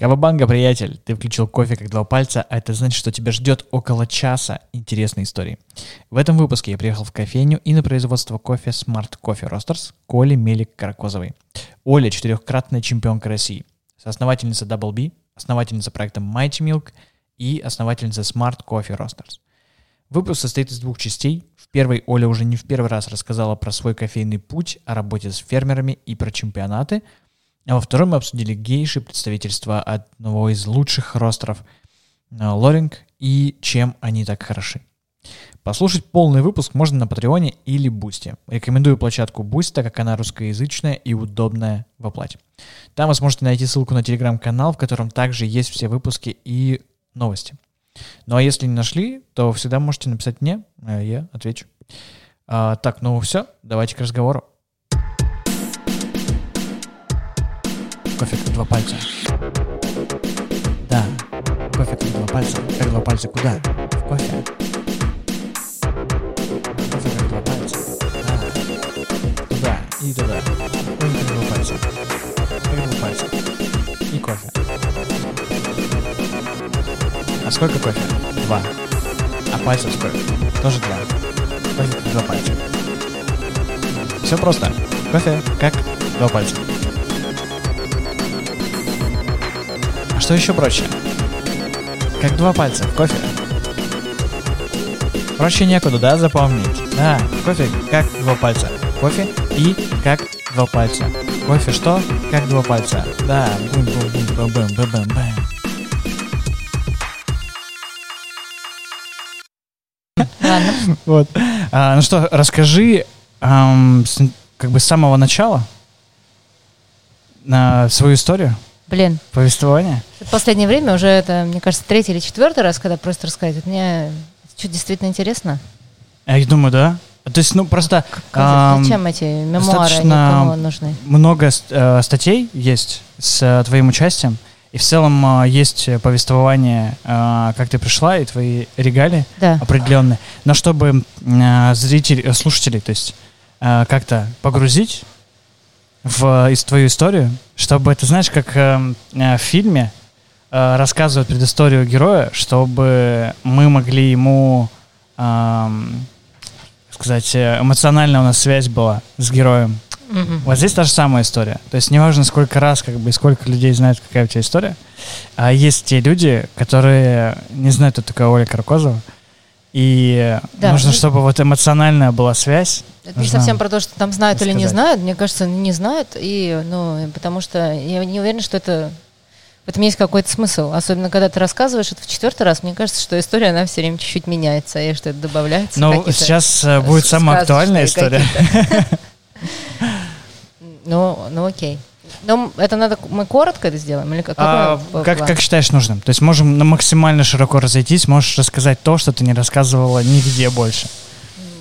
Кавабанга, приятель, ты включил кофе как два пальца, а это значит, что тебя ждет около часа интересной истории. В этом выпуске я приехал в кофейню и на производство кофе Smart Coffee Roasters Коли Мелик Каракозовой. Оля – четырехкратная чемпионка России, соосновательница Double B, основательница проекта Mighty Milk и основательница Smart Coffee Roasters. Выпуск состоит из двух частей. В первой Оля уже не в первый раз рассказала про свой кофейный путь, о работе с фермерами и про чемпионаты – а во втором мы обсудили гейши, представительства одного из лучших ростеров Лоринг и чем они так хороши. Послушать полный выпуск можно на Патреоне или Бусте. Рекомендую площадку Boost, так как она русскоязычная и удобная в оплате. Там вы сможете найти ссылку на телеграм-канал, в котором также есть все выпуски и новости. Ну а если не нашли, то всегда можете написать мне, а я отвечу. А, так, ну все, давайте к разговору. Кофе как два пальца. Да, кофе как два пальца. Как два пальца куда? В кофе. Кофе как два пальца. Да. Туда и туда. Кофе как два пальца. Как два пальца. И кофе. А сколько кофе? Два. А пальцев сколько? Тоже два. Кофе как два пальца. Все просто. Кофе как два пальца. Что еще проще? Как два пальца в кофе. Проще некуда, да, запомнить? Да, кофе как два пальца. Кофе и как два пальца. Кофе что? Как два пальца. Да, бум бум бум бум бум бум бум Ладно. Вот. А, ну что, расскажи эм, с, как бы с самого начала на свою историю. Блин. Повествование? В последнее время уже это, мне кажется, третий или четвертый раз, когда просто рассказывают. Мне что действительно интересно. Я думаю, да. То есть, ну, просто... Как, зачем эти мемуары никому нужны? много э, статей есть с э, твоим участием, и в целом э, есть повествование, э, как ты пришла, и твои регалии да. определенные. Но чтобы э, зрители, слушатели, то есть э, как-то погрузить в из твою историю, чтобы это, знаешь, как э, э, в фильме э, рассказывают предысторию героя, чтобы мы могли ему, э, сказать, э, эмоциональная у нас связь была с героем. Mm-hmm. Вот здесь та же самая история. То есть неважно, сколько раз, как бы, и сколько людей знают, какая у тебя история, а есть те люди, которые не знают, кто такая Оля Каркозова, и да. нужно, чтобы вот эмоциональная была связь. Это не совсем про то, что там знают рассказать. или не знают. Мне кажется, не знают. И, ну, потому что я не уверена, что это в этом есть какой-то смысл. Особенно, когда ты рассказываешь это в четвертый раз, мне кажется, что история, она все время чуть-чуть меняется, и что это добавляется. Ну, сейчас э, будет самая актуальная история. Ну, ну окей. Но это надо, мы коротко это сделаем? Или как, а, как, как считаешь нужным? То есть можем на максимально широко разойтись, можешь рассказать то, что ты не рассказывала нигде больше.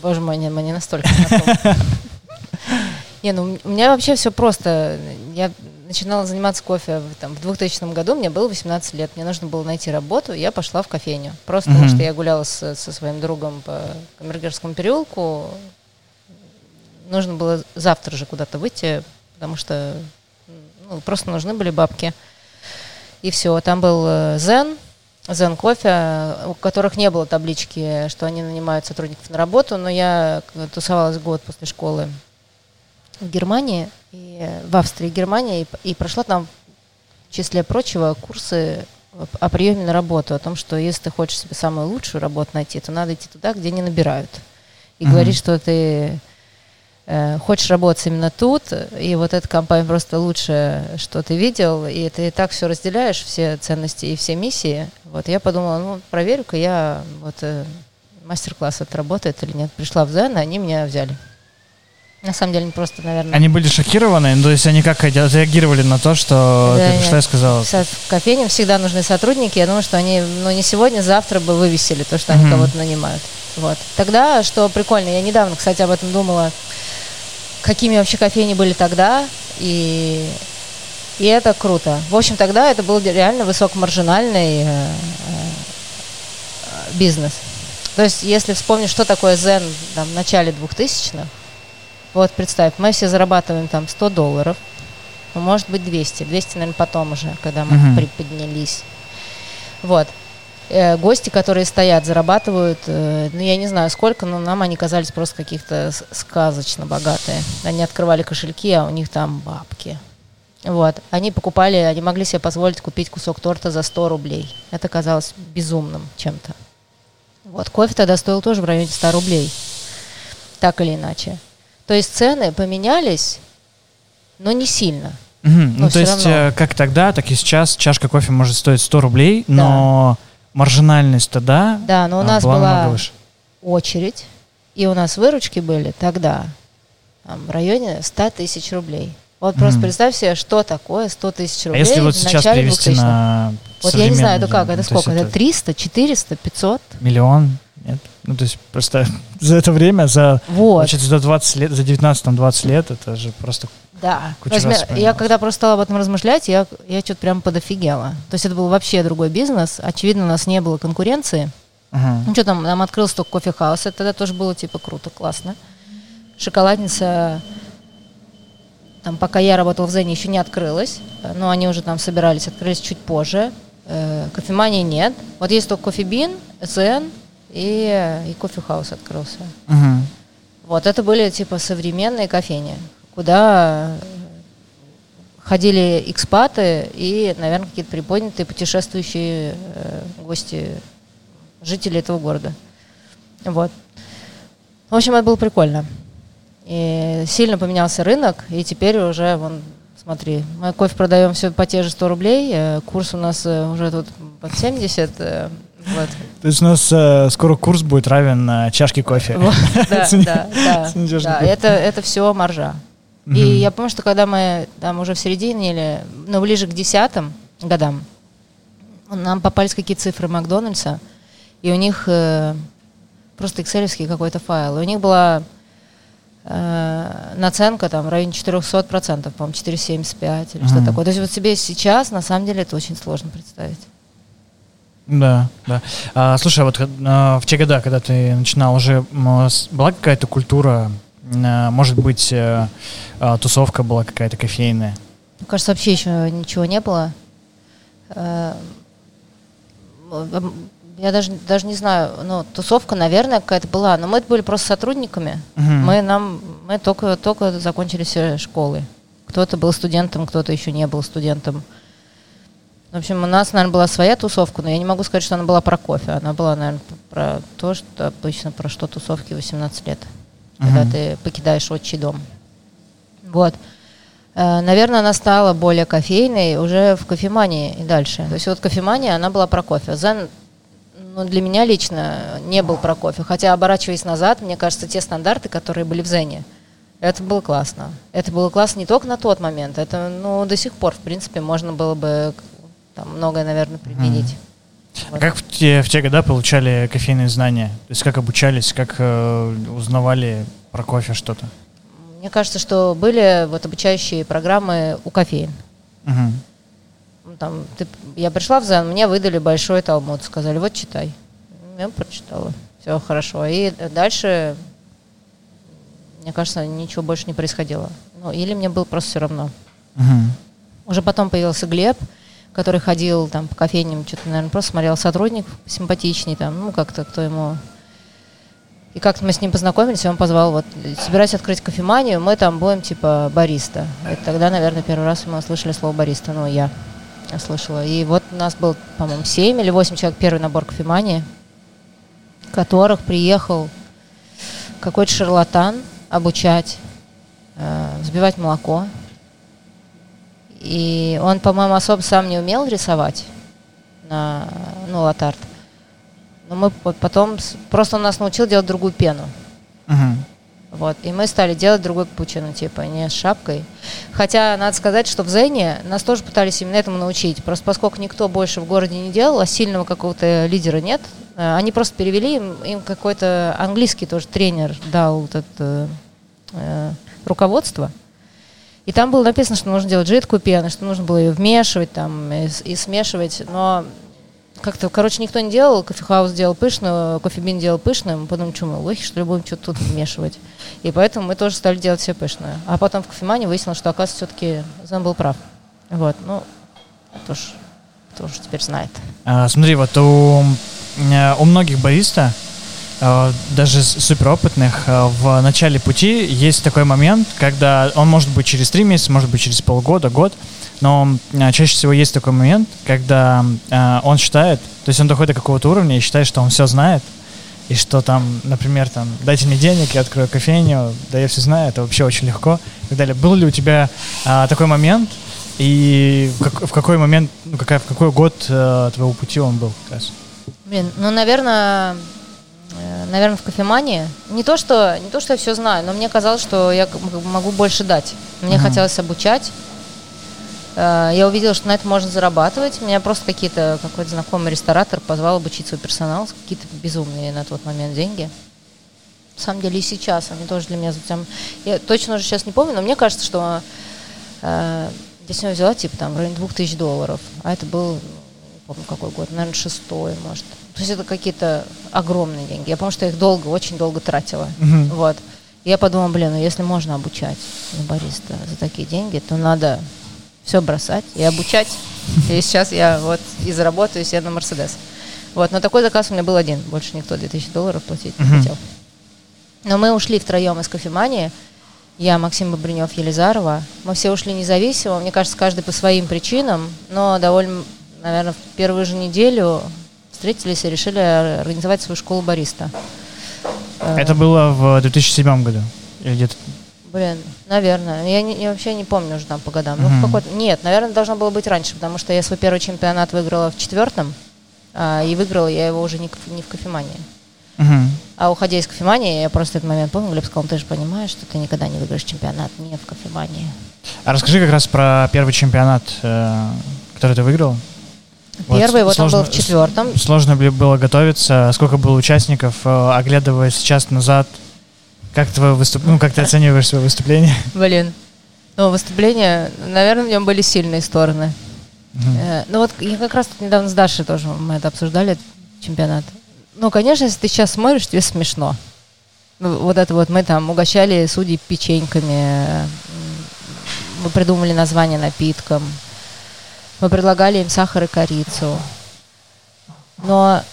Боже мой, не, мы не настолько Не, ну у меня вообще все просто. Я начинала заниматься кофе там, в 2000 году, мне было 18 лет, мне нужно было найти работу, я пошла в кофейню. Просто потому что я гуляла с, со своим другом по Камергерскому переулку, нужно было завтра же куда-то выйти, потому что ну, просто нужны были бабки. И все, там был Зен, э, Зен кофе, у которых не было таблички, что они нанимают сотрудников на работу, но я тусовалась год после школы в Германии, и, в Австрии Германии, и, и прошла там, в числе прочего, курсы о приеме на работу, о том, что если ты хочешь себе самую лучшую работу найти, то надо идти туда, где не набирают. И mm-hmm. говорить, что ты Э, хочешь работать именно тут, и вот эта компания просто лучше, что ты видел, и ты и так все разделяешь, все ценности и все миссии. Вот я подумала, ну, проверю-ка я, вот э, мастер-класс это работает или нет. Пришла в Зен, и они меня взяли. На самом деле, просто, наверное... Они были шокированы, ну, то есть они как реагировали на то, что да, ты пришла и сказала? В кофейне всегда нужны сотрудники. Я думаю, что они, ну, не сегодня, завтра бы вывесили то, что они mm-hmm. кого-то нанимают. Вот. Тогда, что прикольно, я недавно, кстати, об этом думала, какими вообще кофейни были тогда, и, и это круто. В общем, тогда это был реально высокомаржинальный э, э, бизнес. То есть, если вспомнить, что такое Zen там, в начале 2000-х, вот представь, мы все зарабатываем там 100 долларов, Ну, может быть, 200. 200, наверное, потом уже, когда мы Мгм. приподнялись. Вот. Э, гости, которые стоят, зарабатывают, э, ну, я не знаю сколько, но нам они казались просто каких-то сказочно богатые. Они открывали кошельки, а у них там бабки. Вот. Они покупали, они могли себе позволить купить кусок торта за 100 рублей. Это казалось безумным чем-то. Вот. Кофе тогда стоил тоже в районе 100 рублей. Так или иначе. То есть цены поменялись, но не сильно. Мгм. Но Ну, то есть, равно. э, как тогда, так и сейчас чашка кофе может стоить 100 рублей, но маржинальность тогда Да, но у а, нас была была очередь, и у нас выручки были тогда там, в районе 100 тысяч рублей. Вот просто Мгм. представь себе, что такое 100 тысяч А рублей если вот в сейчас начале перевести 2000-х. на Вот я не знаю, это как, это сколько? Это 300, 400, 500? Миллион? Нет? Ну, то есть просто за это время, за, Вот, получается, за 20 лет, за 19-20 лет, это же просто... да. раз я- когда просто стала об этом размышлять, я, я что-то прям подофигела. То есть это был вообще другой бизнес. Очевидно, у нас не было конкуренции. Мгм. Ну что там, нам открылся только кофе-хаус, это тогда тоже было типа круто, классно. Шоколадница, там пока я работала в Зене, еще не открылась, но они уже там собирались, открылись чуть позже. Э, Кофемании нет. Вот есть только Coffee Bean, Зен и, и кофе-хаус открылся. Мгм. Вот, это были типа современные кофейни, куда э, ходили экспаты и, наверное, какие-то приподнятые путешествующие э, гости, жители этого города. Вот. В общем, это было прикольно. И сильно поменялся рынок, и теперь уже, вон, смотри, мы кофе продаем все по те же 100 рублей, э, курс у нас уже тут под 70, э, вот. То есть у нас э, скоро курс будет равен э, чашке кофе. Вот, Да, да, да, да, это, это все маржа. И Мгм. я помню, что когда мы там уже в середине или, ну, ближе к десятым годам, нам попались какие-то цифры Макдональдса, и у них э, просто экселевский какой-то файл. И у них была э, наценка там в районе 400%, по-моему, 4,75 или что Мгм. такое. То есть вот себе сейчас, на самом деле, это очень сложно представить. Да, да. А, слушай, а вот э, в те года, когда ты начинал, уже была какая-то культура, может быть, э, э, тусовка была какая-то кофейная? Мне кажется, вообще еще ничего не было. Э, Я даже, даже не знаю, ну, тусовка, наверное, какая-то была, но мы были просто сотрудниками. Мгм. Мы, нам, мы только, только закончили все школы. Кто-то был студентом, кто-то еще не был студентом. В общем, у нас, наверное, была своя тусовка, но я не могу сказать, что она была про кофе. Она была, наверное, про то, что обычно про что тусовки 18 лет, когда Мгм. ты покидаешь отчий дом. Вот. Э, Наверное, она стала более кофейной уже в кофемании и дальше. То есть вот кофемания, она была про кофе. Зен, ну, для меня лично не был про кофе. Хотя, оборачиваясь назад, мне кажется, те стандарты, которые были в Зене, это было классно. Это было классно не только на тот момент, это, ну, до сих пор, в принципе, можно было бы там, многое, наверное, применить. А как в те, в те года получали кофейные знания? То есть как обучались, как э, узнавали про кофе что-то? Мне кажется, что были вот обучающие программы у кофеин. Ну, Там, ты- я пришла в ЗАН, мне выдали большой талмуд, сказали, вот читай. Я прочитала, все хорошо. И дальше, мне кажется, ничего больше не происходило. Ну, или мне было просто все равно. Мгм. Уже потом появился Глеб, который ходил там по кофейням, что-то, наверное, просто смотрел сотрудник симпатичный, там, ну, как-то, кто ему... И как-то мы с ним познакомились, и он позвал, вот, собираюсь открыть кофеманию, мы там будем, типа, бариста. И тогда, наверное, первый раз мы услышали слово бариста, ну, я слышала. И вот у нас был, по-моему, 7 или 8 человек, первый набор кофемании, которых приехал какой-то шарлатан обучать, э, взбивать молоко, и он, по-моему, особо сам не умел рисовать на, ну, латарт. Но мы потом... Просто он нас научил делать другую пену. Мгм. Вот. И мы стали делать другой капучино, типа, не с шапкой. Хотя, надо сказать, что в Зене нас тоже пытались именно этому научить. Просто поскольку никто больше в городе не делал, а сильного какого-то лидера нет, э, они просто перевели, им, им какой-то английский тоже тренер дал вот это э, руководство. И там было написано, что нужно делать жидкую пену, что нужно было ее вмешивать там и, и смешивать. Но как-то, короче, никто не делал, кофехаус делал пышную, кофебин делал пышную, мы подумали, что мы лохи, что ли, будем что-то тут вмешивать. И поэтому мы тоже стали делать все пышное. А потом в кофемане выяснилось, что, оказывается, все-таки Зен был прав. Вот, ну, тоже, тоже теперь знает. А, смотри, вот у, э, у многих бариста, даже суперопытных, э, в начале пути есть такой момент, когда он может быть через три месяца, может быть через полгода, год, но а, чаще всего есть такой момент, когда а, он считает, то есть он доходит до какого-то уровня и считает, что он все знает, и что там, например, там, дайте мне денег, я открою кофейню, да я все знаю, это вообще очень легко и так далее. Был ли у тебя а, такой момент, и в, как, в какой момент, ну, какая, в какой год а, твоего пути он был как раз? Блин, ну, наверное, наверное, в кофемании. Не то, что, не то, что я все знаю, но мне казалось, что я могу больше дать. Мне uh-huh. хотелось обучать, Э, я увидела, что на это можно зарабатывать. Меня просто какие-то, какой-то знакомый ресторатор позвал обучить свой персонал, какие-то безумные на тот момент деньги. На самом деле и сейчас они тоже для меня затем... Я точно уже сейчас не помню, но мне кажется, что э, я сегодня взяла типа там в районе 2000 долларов, а это был, помню какой год, наверное, шестой, может. То есть это какие-то огромные деньги. Я помню, что я их долго, очень долго тратила. Mm-hmm. Вот. И я подумала, блин, ну если можно обучать ну, бариста за такие деньги, то надо все бросать и обучать. И сейчас я вот и заработаю себе на Мерседес. Вот, но такой заказ у меня был один. Больше никто 2000 долларов платить не хотел. Но мы ушли втроем из кофемании. Я, Максим Бобринев, Елизарова. Мы все ушли независимо. Мне кажется, каждый по своим причинам. Но довольно, наверное, в первую же неделю встретились и решили организовать свою школу бариста. Это было в 2007 году? Или где-то Блин, наверное. Я, не, я вообще не помню уже там по годам. Mm-hmm. Ну, какой-то... Нет, наверное, должно было быть раньше, потому что я свой первый чемпионат выиграла в четвертом, а, и выиграла я его уже не, не в кофемании. Mm-hmm. А уходя из кофемании, я просто этот момент помню, Глеб сказал, ты же понимаешь, что ты никогда не выиграешь чемпионат не в кофемании. А расскажи как раз про первый чемпионат, э, который ты выиграл. Первый, вот, вот сложно, он был в четвертом. Сложно было готовиться, сколько было участников, э, оглядывая сейчас назад, как твое выступ... ну, как ты оцениваешь свое выступление? Блин. Ну, выступление, наверное, в нем были сильные стороны. Uh-huh. Ну вот я как раз тут недавно с Дашей тоже мы это обсуждали, чемпионат. Ну, конечно, если ты сейчас смотришь, тебе смешно. Ну, вот это вот мы там угощали судей печеньками, мы придумали название напиткам, мы предлагали им сахар и корицу. Но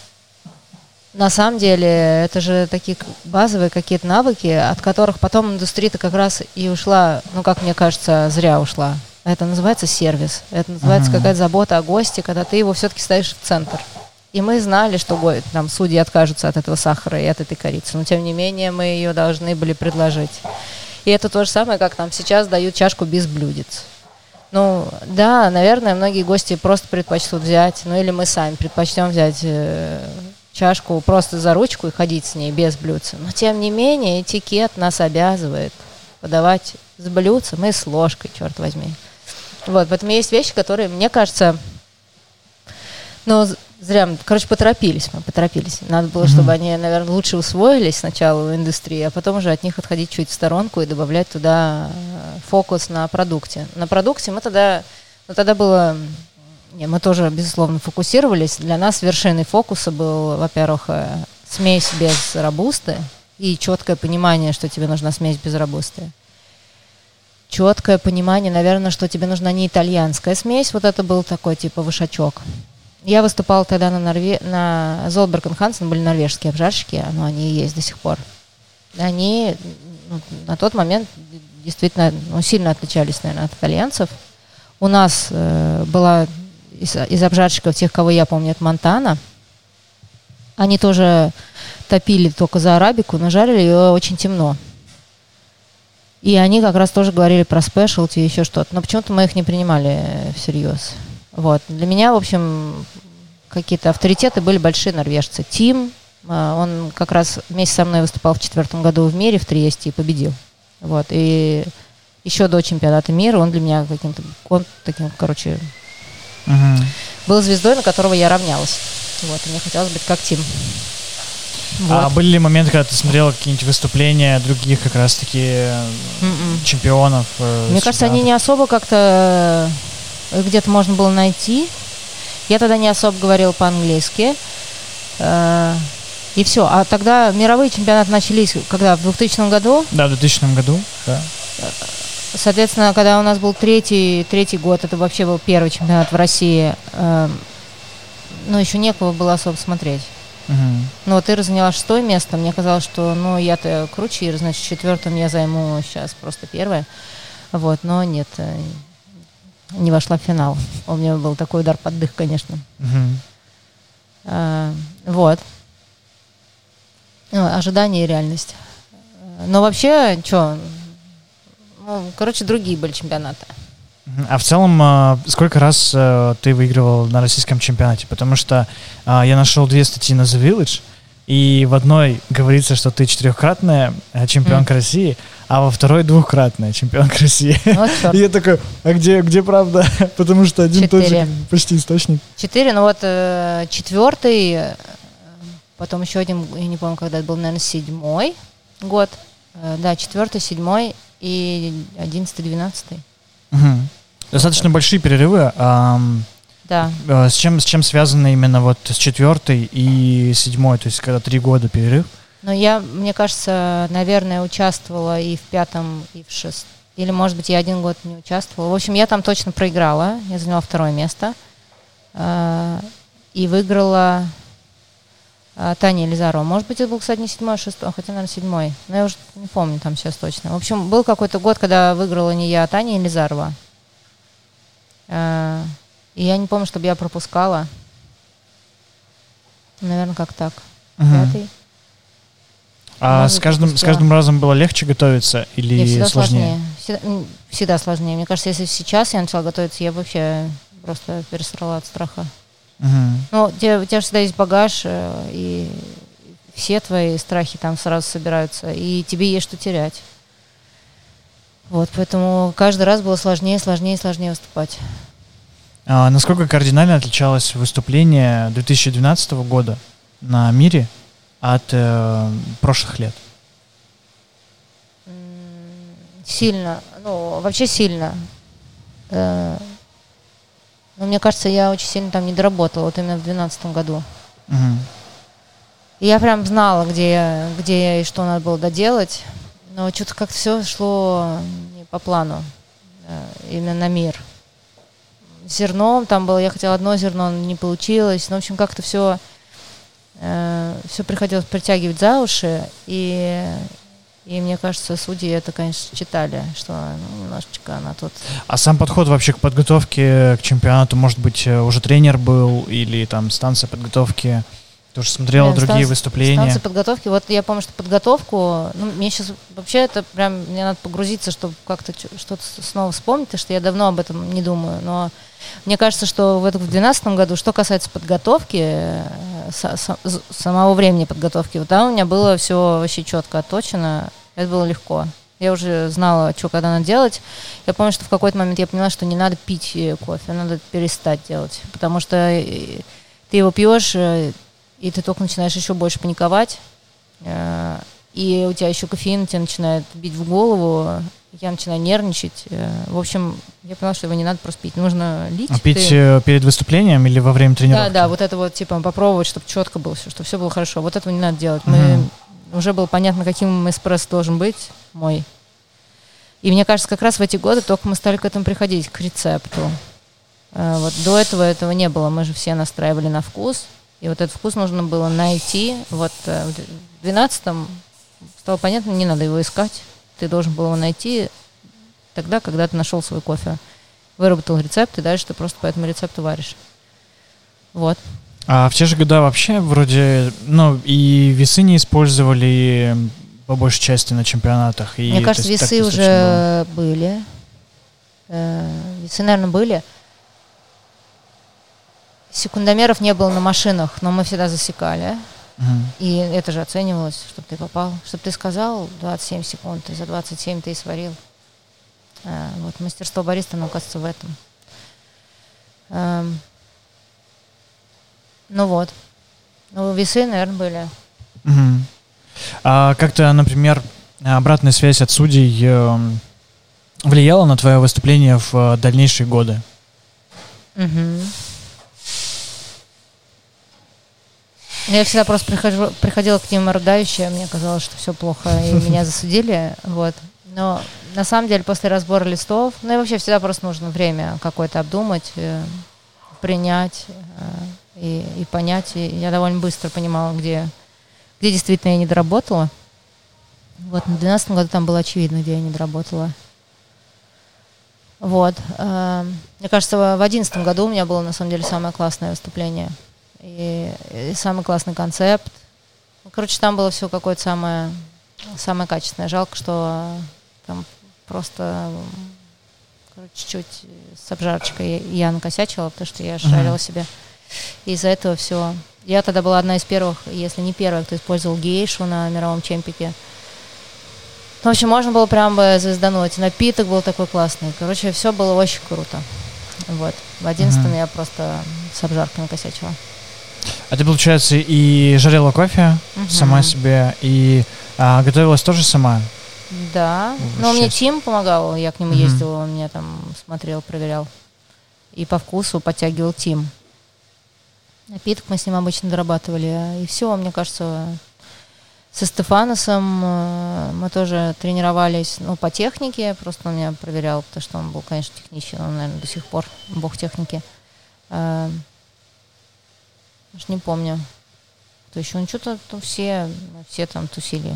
на самом деле, это же такие базовые какие-то навыки, от которых потом индустрия-то как раз и ушла, ну, как мне кажется, зря ушла. Это называется сервис. Это называется uh-huh. какая-то забота о госте, когда ты его все-таки ставишь в центр. И мы знали, что там судьи откажутся от этого сахара и от этой корицы. Но тем не менее мы ее должны были предложить. И это то же самое, как нам сейчас дают чашку без блюдец. Ну, да, наверное, многие гости просто предпочтут взять, ну или мы сами предпочтем взять э, чашку просто за ручку и ходить с ней без блюдца. Но тем не менее этикет нас обязывает подавать с блюдцем и с ложкой, черт возьми. Вот, поэтому есть вещи, которые, мне кажется, ну, зря, короче, поторопились мы, поторопились. Надо было, чтобы они, наверное, лучше усвоились сначала в индустрии, а потом уже от них отходить чуть в сторонку и добавлять туда э, фокус на продукте. На продукте мы тогда, ну, тогда было не, мы тоже, безусловно, фокусировались. Для нас вершиной фокуса был, во-первых, э, смесь без рабусты и четкое понимание, что тебе нужна смесь без рабусты. Четкое понимание, наверное, что тебе нужна не итальянская смесь, вот это был такой типа вышачок. Я выступала тогда на, Норве... на Золберг Хансен, были норвежские обжарщики, но они и есть до сих пор. Они ну, на тот момент действительно ну, сильно отличались, наверное, от итальянцев. У нас э, была из, из обжарщиков, тех, кого я помню, это Монтана. Они тоже топили только за арабику, но жарили ее очень темно. И они как раз тоже говорили про спешлти и еще что-то. Но почему-то мы их не принимали всерьез. Вот. Для меня, в общем, какие-то авторитеты были большие норвежцы. Тим, а, он как раз вместе со мной выступал в четвертом году в мире в Триесте и победил. Вот. И еще до чемпионата мира он для меня каким-то, он таким, короче, угу. был звездой, на которого я равнялась. Вот, и мне хотелось быть как Тим. А вот. А были ли моменты, когда ты смотрела какие-нибудь выступления других как раз-таки Mm-mm. чемпионов? Э, Мне кажется, они не особо как-то э, где-то можно было найти. Я тогда не особо говорил по-английски. Э, и все. А тогда мировые чемпионаты начались, когда, в 2000 году? Да, в 2000 году, да. Соответственно, когда у нас был третий, третий год, это вообще был первый чемпионат в России, э, ну, еще некого было особо смотреть. Угу. Ну, вот Ира заняла шестое место. Мне казалось, что, ну, я-то круче Ира, значит, четвертым я займу сейчас просто первое. Вот, но нет, э, не вошла в финал. У меня был такой удар под дых, конечно. Угу. А, вот. Ну, ожидание и реальность. Но вообще, что, ну, короче, другие были чемпионаты. А в целом, а, сколько раз э, ты выигрывал на российском чемпионате? Потому что а, я нашел две статьи на The Village, и в одной говорится, что ты четырехкратная э, чемпионка mm. России, а во второй двухкратная чемпионка России. Вот и я такой, а где, где правда? Потому что один Четыре. тот же почти источник. Четыре, ну вот э, четвертый, э, потом еще один, я не помню, когда это был, наверное, седьмой год. Э, да, четвертый, седьмой и одиннадцатый, двенадцатый. Угу. Достаточно большие перерывы. Да. Э, с чем, с чем связано именно вот с четвертой и седьмой, то есть когда три года перерыв? Ну, я, мне кажется, наверное, участвовала и в пятом, и в шестом. Или, может быть, я один год не участвовала. В общем, я там точно проиграла. Я заняла второе место. Э, и выиграла э, Таня Елизарова. Может быть, это был, кстати, не седьмой, а шестой, хотя, наверное, седьмой. Но я уже не помню там сейчас точно. В общем, был какой-то год, когда выиграла не я, а Таня Елизарова. И я не помню, чтобы я пропускала. Наверное, как так. Угу. Пятый. А Может, с каждым, с каждым разом было легче готовиться или Нет, всегда сложнее? сложнее? Всегда, всегда сложнее. Мне кажется, если сейчас я начала готовиться, я вообще просто пересрала от страха. Угу. Ну, у тебя, у тебя же всегда есть багаж, э, и все твои страхи там сразу собираются, и тебе есть что терять. Вот, поэтому каждый раз было сложнее, сложнее, сложнее выступать. А насколько кардинально отличалось выступление 2012 года на мире от э, прошлых лет? Сильно, ну вообще сильно. Э, но мне кажется, я очень сильно там не доработала, вот именно в 2012 году. Угу. И я прям знала, где я, где я и что надо было доделать, но что-то как-то все шло не по плану, э, именно на мир зерном, там было, я хотела одно зерно, не получилось. Ну, в общем, как-то все, э, все приходилось притягивать за уши, и, и мне кажется, судьи это, конечно, читали, что ну, немножечко она тут... А сам подход вообще к подготовке к чемпионату, может быть, э, уже тренер был, или там станция подготовки? Ты смотрела Блин, другие станция, выступления. Станция подготовки. Вот я помню, что подготовку, ну, мне сейчас вообще это прям, мне надо погрузиться, чтобы как-то что-то снова вспомнить, потому что я давно об этом не думаю. Но мне кажется, что в, этом, в 2012 году, что касается подготовки, э, самого времени подготовки, вот там у меня было все вообще четко отточено, это было легко. Я уже знала, что когда надо делать. Я помню, что в какой-то момент я поняла, что не надо пить э, кофе, надо перестать делать. Потому что э, ты его пьешь, и ты только начинаешь еще больше паниковать, э, и у тебя еще кофеин тебя начинает бить в голову, я начинаю нервничать. Э, в общем, я поняла, что его не надо просто пить, нужно лить. А пить ты... Э, перед выступлением или во время тренировки? Да, да, вот это вот, типа, попробовать, чтобы четко было все, чтобы все было хорошо. Вот этого не надо делать. Мы mm уже было понятно, каким эспрессо должен быть мой. И мне кажется, как раз в эти годы только мы стали к этому приходить, к рецепту. Вот до этого этого не было. Мы же все настраивали на вкус. И вот этот вкус нужно было найти. Вот э, в 12-м стало понятно, не надо его искать. Ты должен был его найти тогда, когда ты нашел свой кофе. Выработал рецепт, и дальше ты просто по этому рецепту варишь. Вот. А в те же года вообще вроде, ну, и весы не использовали по большей части на чемпионатах. И, Мне кажется, есть, весы уже было. были. Э, весы, наверное, были. Секундомеров не было на машинах, но мы всегда засекали. Угу. И это же оценивалось, чтобы ты попал. Чтобы ты сказал 27 секунд, и за 27 ты и сварил. А, вот мастерство бариста, ну, кажется, в этом. А, ну вот. Ну, весы, наверное, были. Угу. А как-то, например, обратная связь от судей э, влияла на твое выступление в э, дальнейшие годы? Угу. Я всегда просто прихожу, приходила к ним рыдающая, мне казалось, что все плохо, и меня засудили, вот. Но на самом деле после разбора листов, ну и вообще всегда просто нужно время какое-то обдумать, э, принять э, и, и понять. И я довольно быстро понимала, где, где действительно я не доработала. Вот, на 12 году там было очевидно, где я не доработала. Вот. Э, мне кажется, в 11 году у меня было на самом деле самое классное выступление. И, и самый классный концепт. Ну, короче, там было все какое-то самое, самое качественное. Жалко, что там просто короче, чуть-чуть с обжарочкой я накосячила, потому что я шарила себе. И из-за этого все. Я тогда была одна из первых, если не первая, кто использовал гейшу на мировом чемпике. В общем, можно было прям бы звездануть. Напиток был такой классный. Короче, все было очень круто. Вот. В одиннадцатом mm-hmm. я просто с обжаркой накосячила. А ты, получается, и жарила кофе mm-hmm. сама себе, и а, готовилась тоже сама? Да. Но мне Тим помогал, я к нему mm-hmm. ездила, он меня там смотрел, проверял. И по вкусу подтягивал Тим. Напиток мы с ним обычно дорабатывали. И все, мне кажется, со Стефаносом э, мы тоже тренировались, ну, по технике, просто он меня проверял, потому что он был, конечно, техничен, он, наверное, до сих пор бог техники. Аж не помню. То еще, ну, что-то там все, все там тусили.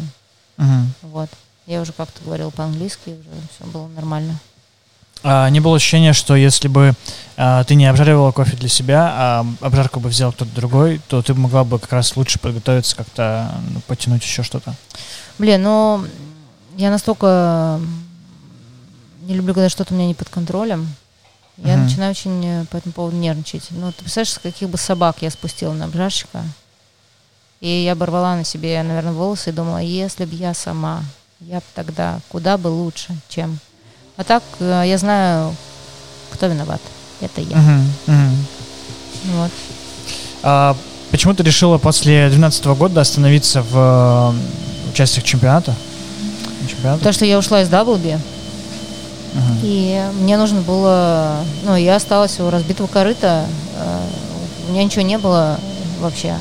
Uh-huh. Вот. Я уже как-то говорила по-английски, уже все было нормально. А, не было ощущения, что если бы а, ты не обжаривала кофе для себя, а обжарку бы взял кто-то другой, то ты могла бы как раз лучше подготовиться, как-то ну, потянуть еще что-то. Блин, ну я настолько не люблю, когда что-то у меня не под контролем. Я uh-huh. начинаю очень э, по этому поводу нервничать. Ну, ты представляешь, с каких бы собак я спустила на обжарщика. И я оборвала на себе, наверное, волосы и думала, если бы я сама я бы тогда куда бы лучше, чем. А так э, я знаю, кто виноват. Это я. Uh-huh, uh-huh. Вот. А почему ты решила после 2012 года остановиться в э, участиях чемпионата? чемпионата? Потому что я ушла из Даблби. И мне нужно было... Ну, я осталась у разбитого корыта. Э, у меня ничего не было вообще.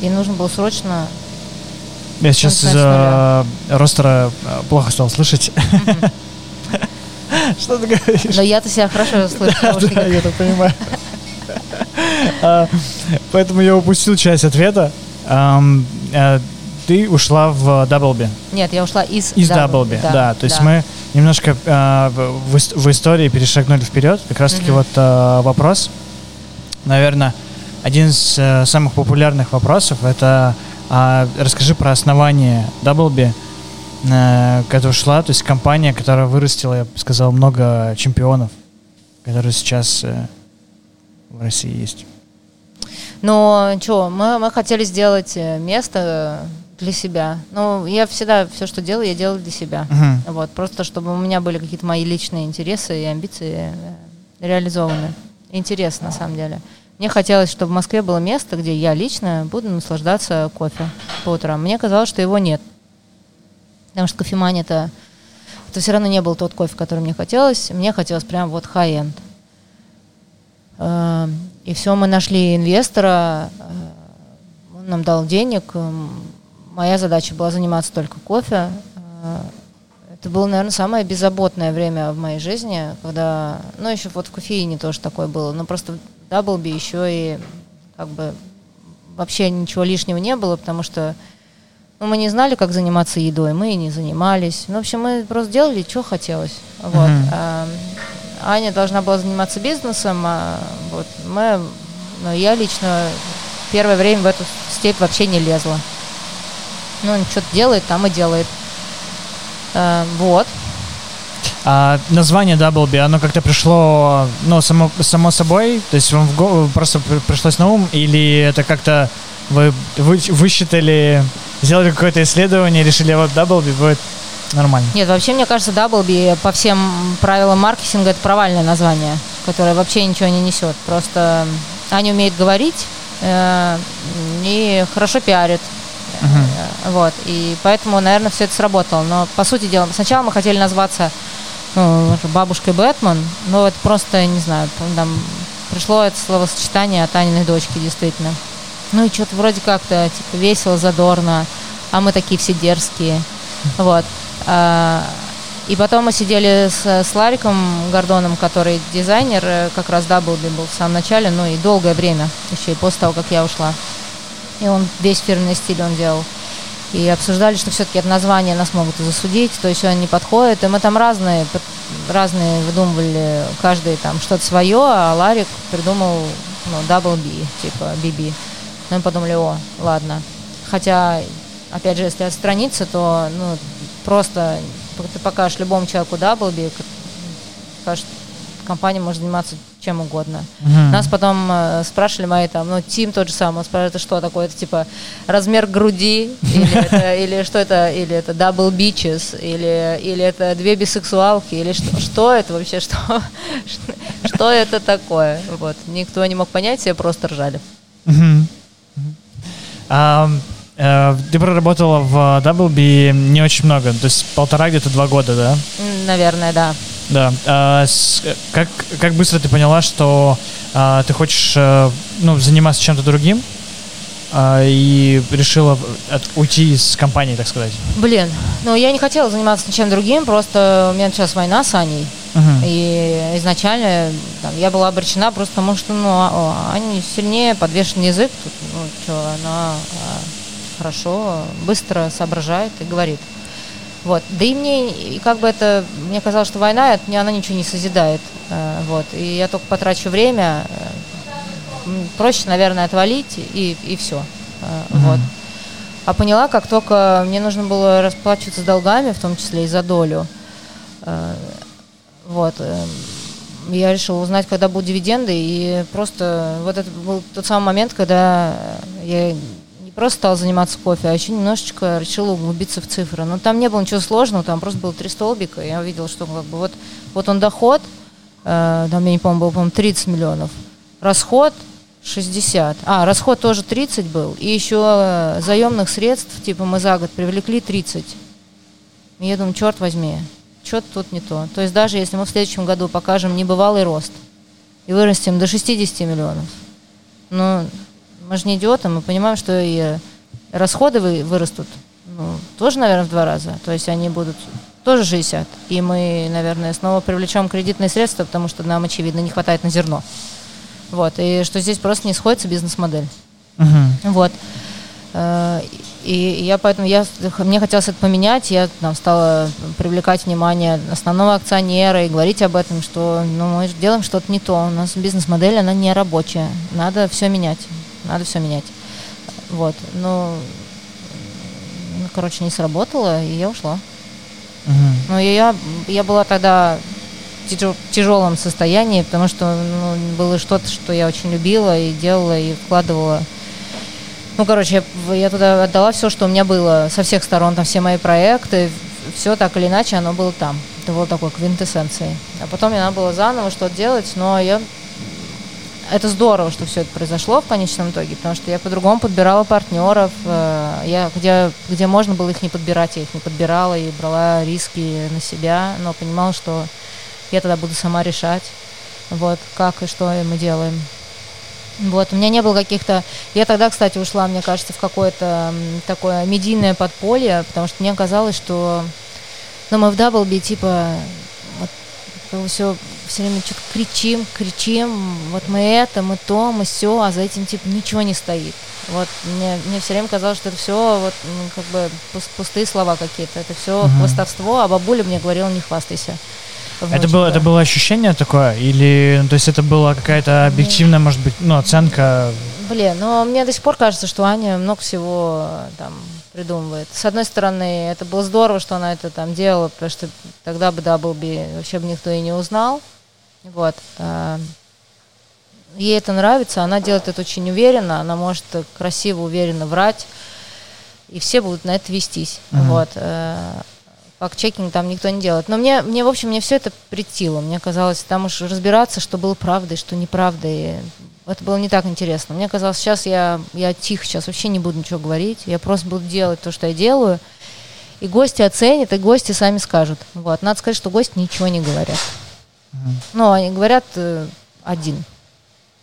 И нужно было срочно я сейчас из-за ростера э, плохо стал слышать. Что ты говоришь? Но я-то себя хорошо слышу. Да, я это понимаю. А, поэтому я упустил часть ответа. Э, ты ушла в Даблби. Нет, я ушла из Из Даблби, да. То есть мы немножко э, в истории перешагнули вперед. Как раз-таки вот вопрос. Наверное, один из самых популярных вопросов это а расскажи про основание Даблби, э, которая шла, то есть компания, которая вырастила, я бы сказал, много чемпионов, которые сейчас э, в России есть. Ну, что, мы, мы хотели сделать э, место для себя. Ну, я всегда все, что делаю, я делаю для себя. Uh-huh. Вот, просто чтобы у меня были какие-то мои личные интересы и амбиции э, реализованы. Интересно, на самом деле. Мне хотелось, чтобы в Москве было место, где я лично буду наслаждаться кофе по утрам. Мне казалось, что его нет. Потому что кофемания это, это все равно не был тот кофе, который мне хотелось. Мне хотелось прям вот high-end. Э, и все, мы нашли инвестора, э, он нам дал денег. Моя задача была заниматься только кофе. Э, это было, наверное, самое беззаботное время в моей жизни, когда, ну, еще вот в кофеине тоже такое было, но просто Даблби еще и как бы вообще ничего лишнего не было, потому что ну, мы не знали, как заниматься едой, мы и не занимались. Ну, в общем, мы просто делали, что хотелось. Вот. Mm-hmm. А, Аня должна была заниматься бизнесом, а вот мы, ну, я лично первое время в эту степь вообще не лезла. Ну, он что-то делает, там и делает. А, вот. А название Даблби, оно как-то пришло, ну, само, само собой? То есть вам в голову просто пришлось на ум? Или это как-то вы, вы высчитали, сделали какое-то исследование, решили, вот Даблби будет нормально? Нет, вообще, мне кажется, Даблби по всем правилам маркетинга это провальное название, которое вообще ничего не несет. Просто Аня умеет говорить э, и хорошо пиарит. Uh-huh. Вот, и поэтому, наверное, все это сработало. Но, по сути дела, сначала мы хотели назваться ну, бабушкой Бэтмен, но это просто, не знаю, там пришло это словосочетание от Аниной дочки, действительно. Ну и что-то вроде как-то типа весело, задорно, а мы такие все дерзкие. Вот. А, и потом мы сидели с, с Лариком Гордоном, который дизайнер, э, как раз Даблби был в самом начале, ну и долгое время, еще и после того, как я ушла. И он весь фирменный стиль он делал. И обсуждали, что все-таки это название нас могут и засудить, то есть он не подходит. И мы там разные, разные выдумывали, каждый там что-то свое, а Ларик придумал ну, Double B, типа BB. Ну, мы подумали, о, ладно. Хотя, опять же, если отстраниться, то ну, просто ты покажешь любому человеку Даблби, скажешь, компания может заниматься чем угодно. Uh-huh. Нас потом э, спрашивали мои там, ну, Тим тот же самый, он спрашивает, это что такое? Это типа размер груди, или, это, или что это, или это double beaches, или, или это две бисексуалки, или что, что это вообще, что, что это такое? Вот. Никто не мог понять, все просто ржали. Um, Э, ты проработала в Даблби не очень много, то есть полтора где-то два года, да? Наверное, да. Да. А, с, как, как быстро ты поняла, что а, ты хочешь а, ну, заниматься чем-то другим? А, и решила от, уйти из компании, так сказать? Блин, ну я не хотела заниматься ничем другим, просто у меня началась война с Аней. Uh-huh. И изначально там, я была обречена просто потому, что ну, Аня сильнее, подвешен язык. Тут, ну, что, она хорошо, быстро соображает и говорит. Вот. Да и мне, и как бы это, мне казалось, что война, это, она ничего не созидает. Э, вот. И я только потрачу время. Э, проще, наверное, отвалить и, и все. Mm-hmm. Вот. А поняла, как только мне нужно было расплачиваться с долгами, в том числе и за долю. Вот. Я решила узнать, когда будут дивиденды, и просто вот это был тот самый момент, когда я просто стала заниматься кофе, а еще немножечко решила углубиться в цифры. Но там не было ничего сложного, там просто было три столбика. Я увидела, что как бы вот, вот он доход, э, там, я не помню, был, по-моему, 30 миллионов. Расход 60. А, расход тоже 30 был. И еще э, заемных средств, типа мы за год привлекли 30. И я думаю, черт возьми, что-то тут не то. То есть даже если мы в следующем году покажем небывалый рост и вырастем до 60 миллионов, ну, мы же не идиоты, мы понимаем, что и расходы вырастут ну, тоже, наверное, в два раза. То есть они будут тоже 60. И мы, наверное, снова привлечем кредитные средства, потому что нам, очевидно, не хватает на зерно. Вот. И что здесь просто не сходится бизнес-модель. Uh-huh. Вот. Э, и я поэтому я, мне хотелось это поменять, я там, стала привлекать внимание основного акционера и говорить об этом, что ну, мы делаем что-то не то, у нас бизнес-модель, она не рабочая, надо все менять надо все менять. Вот, ну, ну, короче, не сработало, и я ушла. Угу. Ну, я, я была тогда в тяжелом состоянии, потому что ну, было что-то, что я очень любила и делала, и вкладывала. Ну, короче, я, я туда отдала все, что у меня было со всех сторон, там все мои проекты, все так или иначе, оно было там. Это было такой квинтэссенцией. А потом мне надо было заново что-то делать, но я это здорово, что все это произошло в конечном итоге, потому что я по-другому подбирала партнеров, э, я, где, где можно было их не подбирать, я их не подбирала и брала риски на себя, но понимала, что я тогда буду сама решать, вот, как и что мы делаем. Вот, у меня не было каких-то... Я тогда, кстати, ушла, мне кажется, в какое-то такое медийное подполье, потому что мне казалось, что... Ну, мы в Даблби, типа, вот, все все время что-то кричим, кричим, вот мы это, мы то, мы все, а за этим типа ничего не стоит. Вот мне, мне все время казалось, что это все вот ну, как бы пустые слова какие-то, это все угу. хвастовство, а бабуля мне говорила, не хвастайся. Это было, это было ощущение такое? Или, ну, то есть это была какая-то объективная, может быть, ну, оценка? Блин, ну, мне до сих пор кажется, что Аня много всего там придумывает. С одной стороны, это было здорово, что она это там делала, потому что тогда бы Даблби вообще бы никто и не узнал. Вот. Э, ей это нравится, она делает это очень уверенно, она может красиво, уверенно врать, и все будут на это вестись. Uh-huh. Вот. Э, факт-чекинг там никто не делает. Но мне, мне, в общем, мне все это притило. Мне казалось, там уж разбираться, что было правдой, что неправдой. Это было не так интересно. Мне казалось, сейчас я, я тихо, сейчас вообще не буду ничего говорить. Я просто буду делать то, что я делаю. И гости оценят, и гости сами скажут. Вот. Надо сказать, что гости ничего не говорят. Ну, они говорят, э, один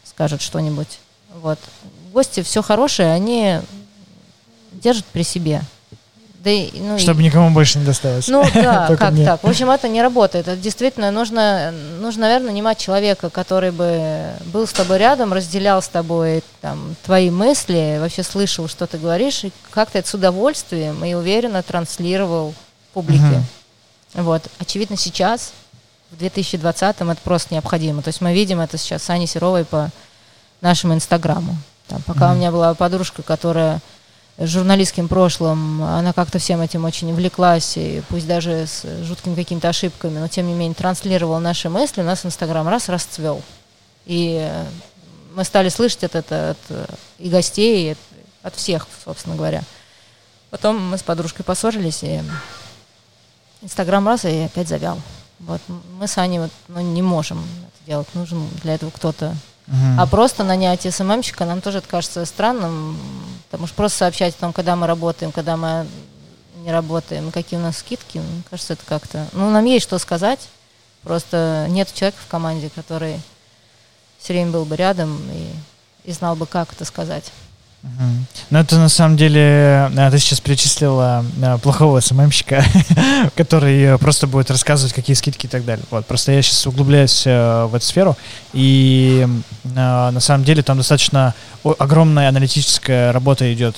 скажет что-нибудь. Вот. гости все хорошее, они держат при себе. Да, ну, Чтобы и... никому больше не досталось. Ну да, как мне. так? В общем, это не работает. Это действительно нужно, нужно, наверное, нанимать человека, который бы был с тобой рядом, разделял с тобой там, твои мысли, вообще слышал, что ты говоришь, и как-то это с удовольствием и уверенно транслировал публике. Угу. Вот. Очевидно, сейчас, в 2020-м, это просто необходимо. То есть мы видим это сейчас с Аней Серовой по нашему инстаграму. Там, пока угу. у меня была подружка, которая журналистским прошлым, она как-то всем этим очень увлеклась, и пусть даже с жуткими какими-то ошибками, но тем не менее транслировала наши мысли, у нас Инстаграм раз расцвел. И мы стали слышать это, это от и гостей, и от всех, собственно говоря. Потом мы с подружкой поссорились, и Инстаграм раз и опять завял. Вот мы с Аней вот, ну, не можем это делать, нужен для этого кто-то. А просто нанять СММщика нам тоже это кажется странным, потому что просто сообщать о том, когда мы работаем, когда мы не работаем, какие у нас скидки, мне кажется, это как-то... Ну, нам есть что сказать, просто нет человека в команде, который все время был бы рядом и, и знал бы, как это сказать. Ну, это на самом деле, э, ты сейчас перечислила э, плохого СММщика, который э, просто будет рассказывать, какие скидки и так далее. Вот, просто я сейчас углубляюсь в эту сферу, и на самом деле там достаточно огромная аналитическая работа идет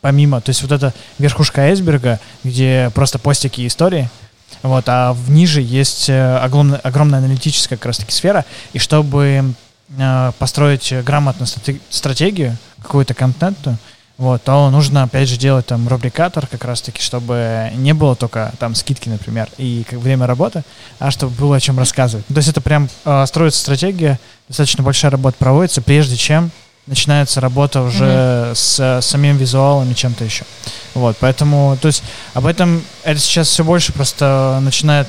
помимо, то есть вот эта верхушка айсберга, где просто постики и истории, вот, а в ниже есть огромная, огромная аналитическая как раз таки сфера, и чтобы построить грамотную стратегию, какую-то контенту, вот, то нужно, опять же, делать там рубрикатор как раз-таки, чтобы не было только там скидки, например, и как время работы, а чтобы было о чем рассказывать. то есть это прям э, строится стратегия, достаточно большая работа проводится, прежде чем начинается работа уже mm-hmm. с, с самим визуалом и чем-то еще. Вот, поэтому, то есть об этом это сейчас все больше просто начинает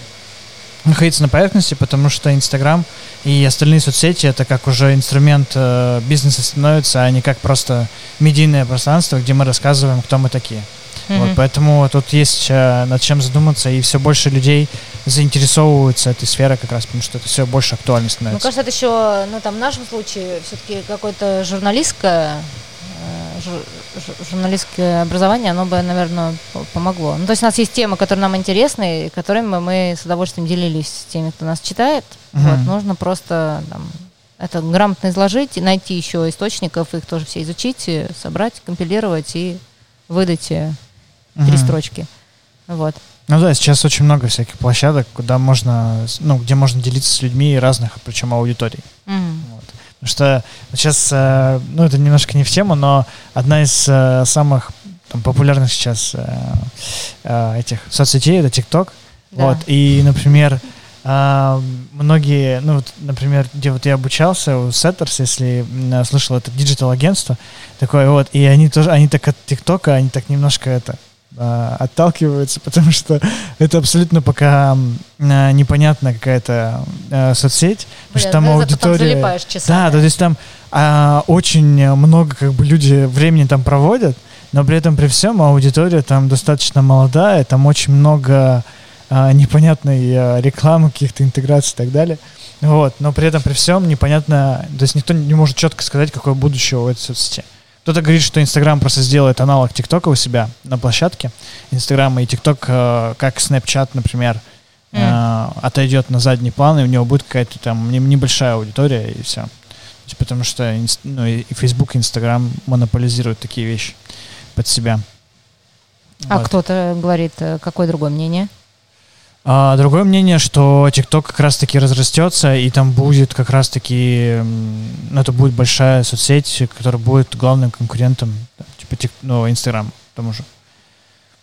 находиться на поверхности, потому что Инстаграм и остальные соцсети это как уже инструмент э, бизнеса становится, а не как просто медийное пространство, где мы рассказываем, кто мы такие. Mm-hmm. Вот, поэтому тут есть э, над чем задуматься, и все больше людей заинтересовываются этой сферой как раз, потому что это все больше актуально становится. Мне кажется, это еще, ну там в нашем случае все-таки какое-то журналистское журналистское образование, оно бы, наверное, помогло. Ну, то есть у нас есть темы, которые нам интересны, и которыми мы с удовольствием делились с теми, кто нас читает. Uh-huh. Вот, нужно просто там, это грамотно изложить, найти еще источников, их тоже все изучить, собрать, компилировать и выдать uh-huh. три строчки. Вот. Ну да, сейчас очень много всяких площадок, куда можно, ну, где можно делиться с людьми разных, причем аудиторий. Mm. Вот. Потому что сейчас, э, ну, это немножко не в тему, но одна из э, самых там, популярных сейчас э, этих соцсетей это ТикТок. Да. Вот, и, например, многие, ну, вот, например, где вот я обучался у Setters, если слышал, это диджитал-агентство, такое вот, и они тоже, они так от ТикТока, они так немножко это, а, отталкиваются, потому что это абсолютно пока а, непонятная какая-то а, соцсеть, потому что там аудитория... Там да, то есть там а, очень много как бы люди времени там проводят, но при этом при всем аудитория там достаточно молодая, там очень много а, непонятной а, рекламы, каких-то интеграций и так далее. Вот, но при этом при всем непонятно, то есть никто не может четко сказать, какое будущее у этой соцсети. Кто-то говорит, что Инстаграм просто сделает аналог ТикТока у себя на площадке. Инстаграм и ТикТок, э, как Снэпчат, например, mm. отойдет на задний план, и у него будет какая-то там небольшая аудитория, и все. Потому что ну, и Facebook, и Инстаграм монополизируют такие вещи под себя. А вот. кто-то говорит, э, какое другое мнение? А, другое мнение, что TikTok как раз-таки разрастется, и там будет как раз-таки, ну, это будет большая соцсеть, которая будет главным конкурентом, типа, ну, Instagram, тому же.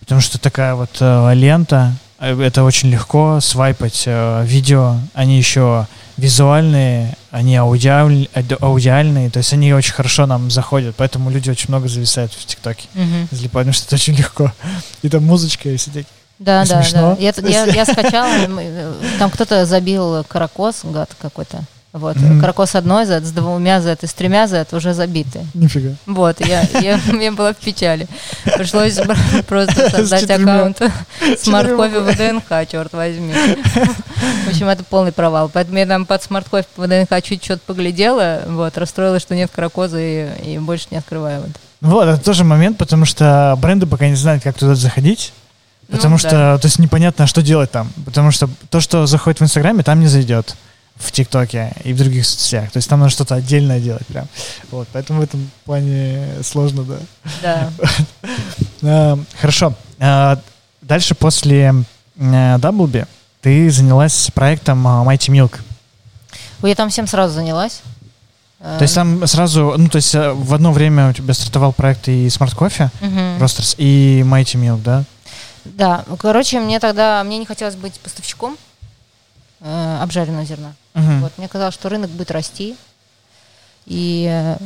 Потому что такая вот э, лента, э, это очень легко свайпать э, видео, они еще визуальные, они аудиаль, аудиальные, то есть они очень хорошо нам заходят, поэтому люди очень много зависают в ТикТоке, mm-hmm. потому что это очень легко. И там музычка и все такие. Да, да, да. Я, я, я скачала, там кто-то забил каракос, гад какой-то. Вот, mm-hmm. Каракос одной Z, с двумя Z и с тремя Z уже забиты. Нифига. Вот, я, я, я была в печали. Пришлось просто создать аккаунт Smart Coffee в ДНХ, черт возьми. В общем, это полный провал. Поэтому я там под Smart Coffee в ДНХ чуть что-то поглядела, вот, расстроилась, что нет Каракоза и, и больше не открываю. Вот. вот, это тоже момент, потому что бренды пока не знают, как туда заходить. Потому ну, что, да. то есть непонятно, что делать там. Потому что то, что заходит в Инстаграме, там не зайдет в ТикТоке и в других соцсетях. То есть там надо что-то отдельное делать прям. Вот, поэтому в этом плане сложно, да. Да. А, хорошо. А, дальше после Даблби ты занялась проектом а, Mighty Milk. Ой, я там всем сразу занялась. То есть там сразу, ну то есть э, в одно время у тебя стартовал проект и Smart Coffee, uh-huh. Roasters, и Mighty Milk, да? Да, короче, мне тогда, мне не хотелось быть поставщиком э, обжаренного зерна. Uh-huh. Вот, мне казалось, что рынок будет расти, и э,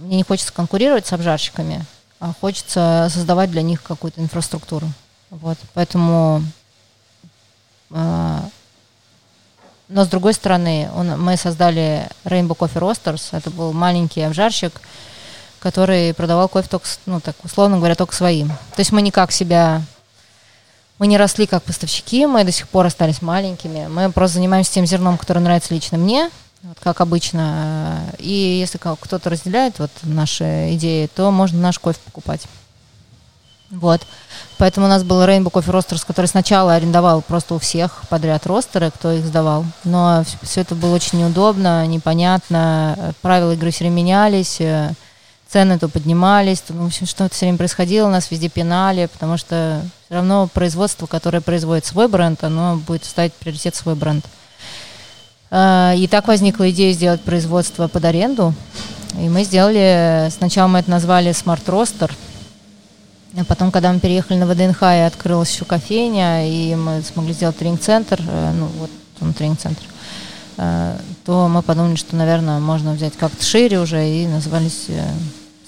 мне не хочется конкурировать с обжарщиками, а хочется создавать для них какую-то инфраструктуру. Вот, поэтому... Э, но с другой стороны, он, мы создали Rainbow Coffee Roasters. Это был маленький обжарщик, который продавал кофе только, ну так условно говоря, только своим. То есть мы никак себя мы не росли как поставщики, мы до сих пор остались маленькими. Мы просто занимаемся тем зерном, которое нравится лично мне, вот как обычно. И если кто-то разделяет вот наши идеи, то можно наш кофе покупать. Вот. Поэтому у нас был Rainbow Coffee Roasters, который сначала арендовал просто у всех подряд ростеры, кто их сдавал. Но все это было очень неудобно, непонятно. Правила игры все менялись цены то поднимались, то, ну, в общем, что-то все время происходило, нас везде пинали, потому что все равно производство, которое производит свой бренд, оно будет ставить приоритет свой бренд. А, и так возникла идея сделать производство под аренду. И мы сделали, сначала мы это назвали Smart Roaster, а потом, когда мы переехали на ВДНХ и открылась еще кофейня, и мы смогли сделать тренинг-центр, э, ну вот он тренинг-центр, э, то мы подумали, что, наверное, можно взять как-то шире уже, и назвались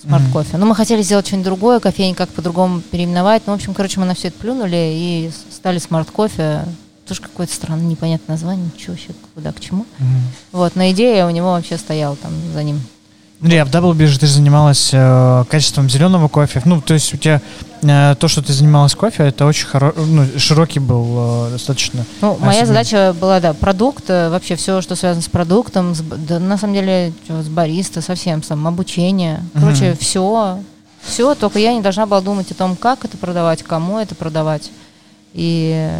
э, Smart mm-hmm. Ну, мы хотели сделать что-нибудь другое, кофейни как по-другому переименовать. Ну, в общем, короче, мы на все это плюнули и стали Smart Coffee. Тоже какое-то странное, непонятное название, ничего вообще, куда, к чему. Mm-hmm. Вот, но идея у него вообще стояла там за ним. Смотри, а в DoubleB же ты занималась э, качеством зеленого кофе. Ну, то есть у тебя э, то, что ты занималась кофе, это очень хоро... ну, широкий был э, достаточно. Ну, моя сегмент. задача была, да, продукт, э, вообще все, что связано с продуктом, с, да, на самом деле, с бариста, совсем, сам, обучение. Короче, угу. все, все, только я не должна была думать о том, как это продавать, кому это продавать. И,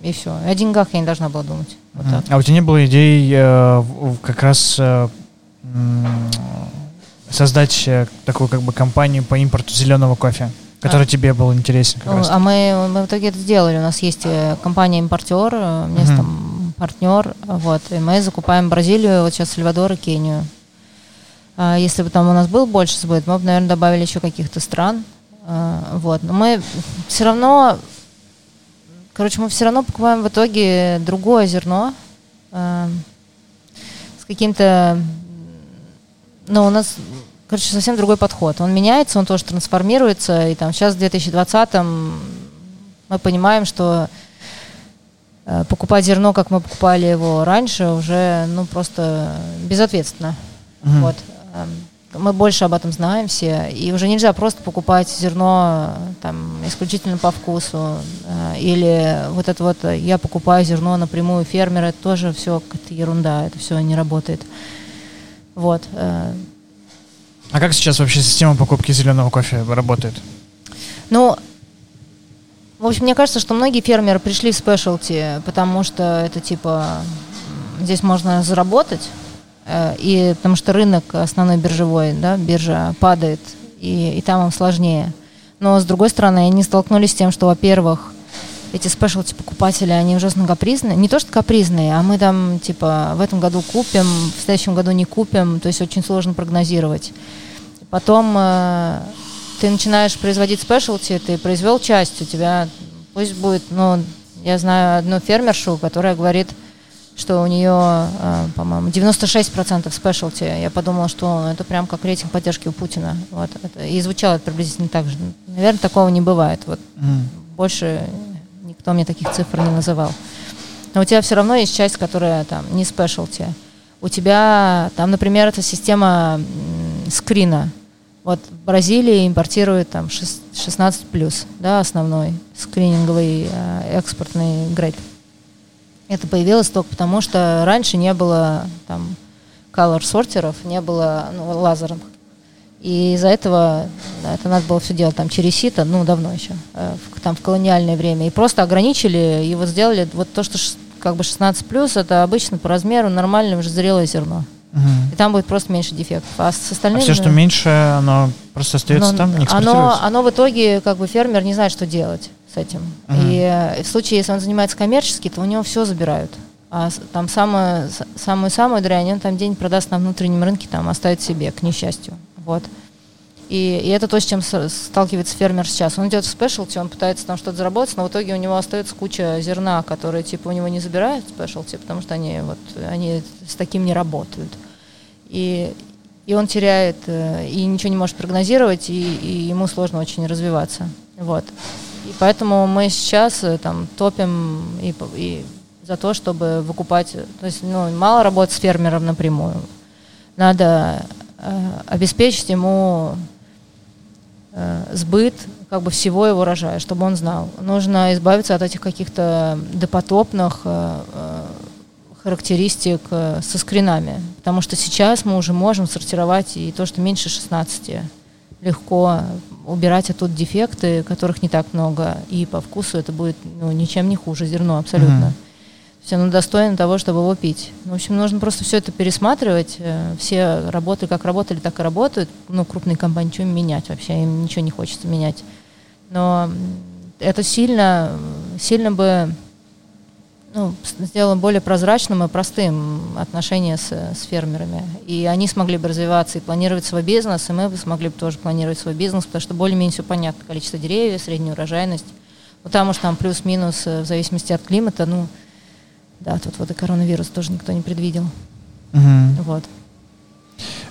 и все. О деньгах я не должна была думать. Вот угу. А у тебя не было идей э, как раз... Э, создать э, такую как бы компанию по импорту зеленого кофе, который а. тебе был интересен. Как раз. А мы, мы в итоге это сделали. У нас есть э, компания-импортер, э, у меня есть там партнер, вот, и мы закупаем Бразилию, вот сейчас Сальвадор и Кению. А если бы там у нас был больше сбыт, мы бы, наверное, добавили еще каких-то стран. А, вот. Но мы все равно, короче, мы все равно покупаем в итоге другое зерно с каким-то но у нас, короче, совсем другой подход. Он меняется, он тоже трансформируется, и там сейчас в 2020-м мы понимаем, что э, покупать зерно, как мы покупали его раньше, уже, ну, просто безответственно. Mm-hmm. Вот. Эм, мы больше об этом знаем все, и уже нельзя просто покупать зерно там исключительно по вкусу, э, или вот это вот я покупаю зерно напрямую фермера, это тоже все какая-то ерунда, это все не работает. Вот. Э. А как сейчас вообще система покупки зеленого кофе работает? Ну, в общем, мне кажется, что многие фермеры пришли в спешлти, потому что это типа здесь можно заработать, э, и потому что рынок основной биржевой, да, биржа падает, и, и там им сложнее. Но с другой стороны, они столкнулись с тем, что, во-первых, эти спешлти покупатели, они ужасно капризные. Не то, что капризные, а мы там, типа, в этом году купим, в следующем году не купим, то есть очень сложно прогнозировать. Потом э, ты начинаешь производить спешлти, ты произвел часть, у тебя пусть будет, ну, я знаю одну фермершу, которая говорит, что у нее, э, по-моему, 96% спешлти. Я подумала, что это прям как рейтинг поддержки у Путина. Вот, это, и звучало это приблизительно так же. Наверное, такого не бывает. Вот, mm. Больше Никто мне таких цифр не называл. Но у тебя все равно есть часть, которая там не спешлти. у тебя там, например, это система скрина. Вот Бразилия импортирует там 16 плюс, да, основной скрининговый э, экспортный грейд. Это появилось только потому, что раньше не было там color сортеров, не было ну, лазерных. И из-за этого да, это надо было все делать там через сито, ну, давно еще, э, в, там в колониальное время. И просто ограничили, и вот сделали вот то, что как бы 16 плюс, это обычно по размеру нормальное уже зрелое зерно. Угу. И там будет просто меньше дефектов. А с остальными... А все, что меньше, оно просто остается но, там, не оно, оно в итоге, как бы фермер не знает, что делать с этим. Угу. И э, в случае, если он занимается коммерчески, то у него все забирают. А там самую-самую дрянь, он там день продаст на внутреннем рынке, там оставит себе, к несчастью. Вот. И, и это то, с чем сталкивается фермер сейчас. Он идет в спешлти, он пытается там что-то заработать, но в итоге у него остается куча зерна, которые типа у него не забирают в спешлти, потому что они вот они с таким не работают. И, и он теряет, э, и ничего не может прогнозировать, и, и ему сложно очень развиваться. Вот. И поэтому мы сейчас э, там топим и, и за то, чтобы выкупать, то есть ну, мало работать с фермером напрямую. Надо обеспечить ему э, сбыт как бы всего его урожая, чтобы он знал. Нужно избавиться от этих каких-то допотопных э, э характеристик э, со скринами, потому что сейчас мы уже можем сортировать и то, что меньше 16 легко убирать оттуда дефекты, которых не так много, и по вкусу это будет ну, ничем не хуже зерно абсолютно. Mm-hmm. Есть оно достойно того, чтобы его пить. В общем, нужно просто все это пересматривать. Э, все работы как работали, так и работают. Ну, крупные компании, им менять вообще? Им ничего не хочется менять. Но это сильно, сильно бы ну, сделало более прозрачным и простым отношения с, с фермерами. И они смогли бы развиваться и планировать свой бизнес, и мы бы смогли бы тоже планировать свой бизнес, потому что более-менее все понятно. Количество деревьев, средняя урожайность. Потому что там плюс-минус э, в зависимости от климата, ну, да, тут вот и коронавирус тоже никто не предвидел. Угу. Вот.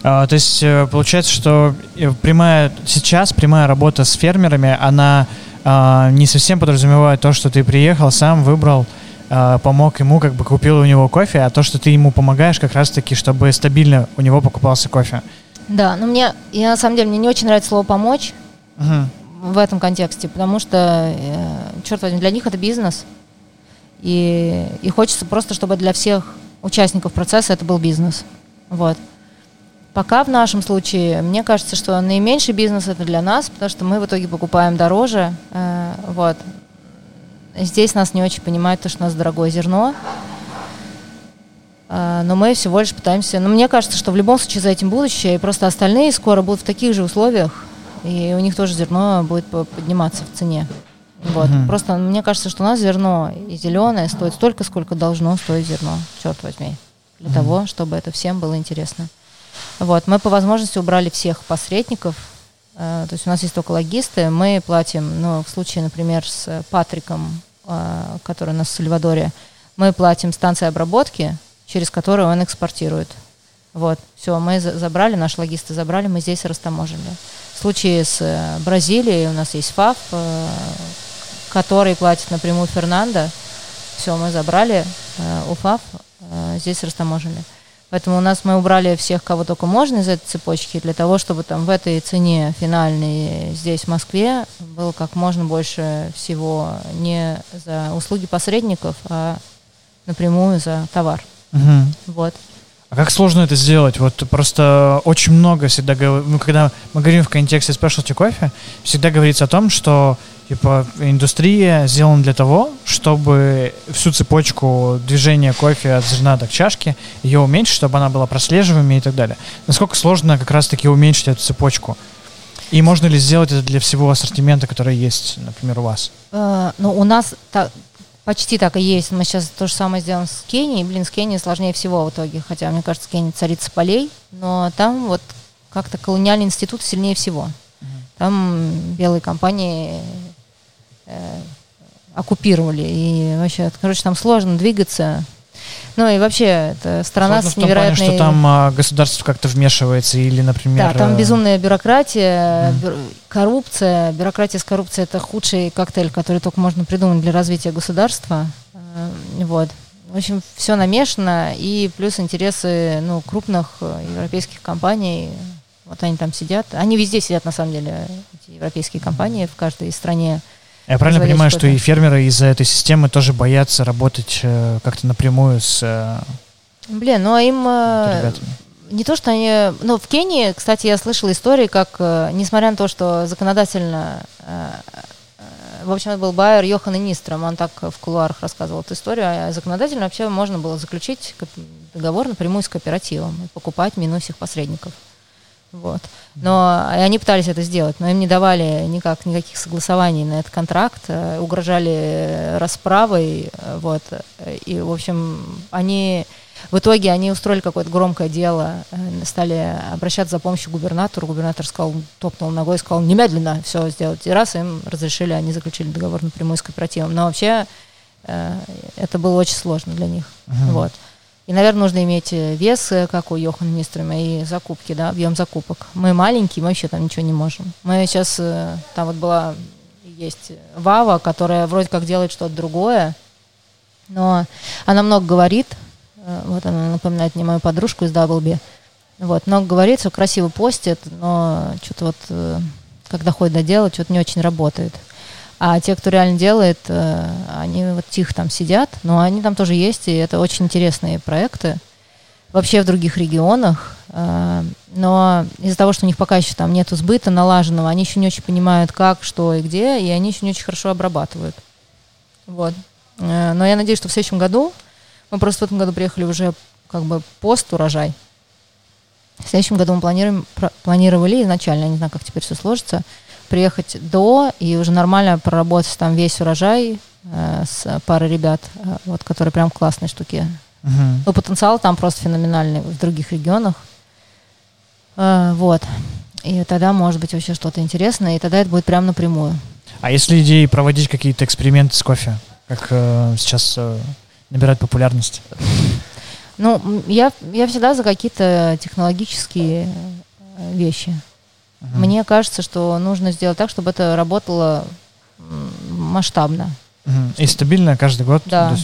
А, то есть э, получается, что э, прямая сейчас прямая работа с фермерами, она а, не совсем подразумевает то, что ты приехал, сам выбрал, а, помог ему, как бы купил у него кофе, а то, что ты ему помогаешь как раз-таки, чтобы стабильно у него покупался кофе. Да, но мне, я на самом деле, мне не очень нравится слово «помочь» угу. в этом контексте, потому что, э, черт возьми, для них это бизнес, и, и хочется просто, чтобы для всех участников процесса это был бизнес. Вот. Пока в нашем случае, мне кажется, что наименьший бизнес это для нас, потому что мы в итоге покупаем дороже. Э, вот. Здесь нас не очень понимают, то, что у нас дорогое зерно. Э, но мы всего лишь пытаемся... Но мне кажется, что в любом случае за этим будущее, и просто остальные скоро будут в таких же условиях, и у них тоже зерно будет подниматься в цене. Вот. Угу. Просто мне кажется, что у нас зерно и зеленое стоит столько, сколько должно стоить зерно, черт возьми, для угу. того, чтобы это всем было интересно. Вот. Мы по возможности убрали всех посредников. Э, то есть у нас есть только логисты. Мы платим, ну, в случае, например, с Патриком, э, который у нас в Сальвадоре, мы платим станции обработки, через которую он экспортирует. Вот, все, мы забрали, наши логисты забрали, мы здесь растаможили. В случае с э, Бразилией у нас есть ФАФ, который платит напрямую Фернандо. Все, мы забрали э, УФАФ, э, здесь растаможили. Поэтому у нас мы убрали всех, кого только можно из этой цепочки, для того, чтобы там в этой цене финальной здесь, в Москве, было как можно больше всего не за услуги посредников, а напрямую за товар. Угу. Вот. А как сложно это сделать? Вот просто очень много всегда, ну, когда мы говорим в контексте specialty кофе, всегда говорится о том, что типа индустрия сделана для того, чтобы всю цепочку движения кофе от зерна до чашки ее уменьшить, чтобы она была прослеживаемой и так далее. Насколько сложно как раз-таки уменьшить эту цепочку? И можно ли сделать это для всего ассортимента, который есть, например, у вас? Uh, ну, у нас так, Почти так и есть. Мы сейчас то же самое сделаем с Кенией. Блин, с Кенией сложнее всего в итоге. Хотя, мне кажется, Кения царица полей. Но там вот как-то колониальный институт сильнее всего. Там белые компании э, оккупировали. И вообще, короче, там сложно двигаться. Ну и вообще, это страна Сложно с невероятной... В том плане, что там а, государство как-то вмешивается или, например... Да, там э, безумная бюрократия, mm. коррупция. Бюрократия с коррупцией — это худший коктейль, который только можно придумать для развития государства. Э, вот. в общем, все намешано, и плюс интересы ну, крупных э, европейских компаний. Вот они там сидят. Они везде сидят, на самом деле, эти европейские компании в каждой стране. Я правильно понимаю, что и фермеры из-за этой системы тоже боятся работать э, как-то напрямую с э, Блин, ну а им... Э, не то, что они... Ну, в Кении, кстати, я слышала истории, как, э, несмотря на то, что законодательно э, в общем, это был Байер Йохан Нистром, он так в кулуарах рассказывал эту историю, а законодательно вообще можно было заключить договор напрямую с кооперативом и покупать минус их посредников. Вот. Но они пытались это сделать, но им не давали никак, никаких согласований на этот контракт, э, угрожали расправой, э, вот. И, в общем, они в итоге они устроили какое-то громкое дело, э, стали обращаться за помощью губернатору. Губернатор сказал, топнул ногой, сказал, немедленно все сделать. И раз им разрешили, они заключили договор напрямую с кооперативом. Но вообще э, это было очень сложно для них. Uh-huh. Вот. И, наверное, нужно иметь э, вес, как у Йохана Нистрома, и закупки, да, объем закупок. Мы маленькие, мы вообще там ничего не можем. Мы сейчас, там вот была, есть Вава, которая вроде как делает что-то другое, но она много говорит, Э, вот она напоминает мне мою подружку из Даблби. Вот, много говорится, красиво постит, но что-то вот, э, когда ходит до дела, что-то не очень работает. А те, кто реально делает, э, они вот тихо там сидят, но они там тоже есть, и это очень интересные проекты. Вообще в других регионах, но из-за того, что у них пока еще там нету сбыта налаженного, они еще не очень понимают, как, что и где, и они еще не очень хорошо обрабатывают. Вот. Но я надеюсь, что в следующем году мы просто в этом году приехали уже как бы пост урожай. В следующем году мы планируем, планировали изначально, не знаю, как теперь все сложится, приехать до и уже нормально проработать там весь урожай э, с парой ребят, э, вот, которые прям классные штуки. Угу. Ну, потенциал там просто феноменальный в других регионах. Э, вот. И тогда может быть вообще что-то интересное, и тогда это будет прям напрямую. А если идеи проводить какие-то эксперименты с кофе, как э, сейчас э, набирать популярность? Ну, я, я всегда за какие-то технологические э, вещи. Uh-huh. Мне кажется, что нужно сделать так, чтобы это работало масштабно. И стабильно каждый год? Да.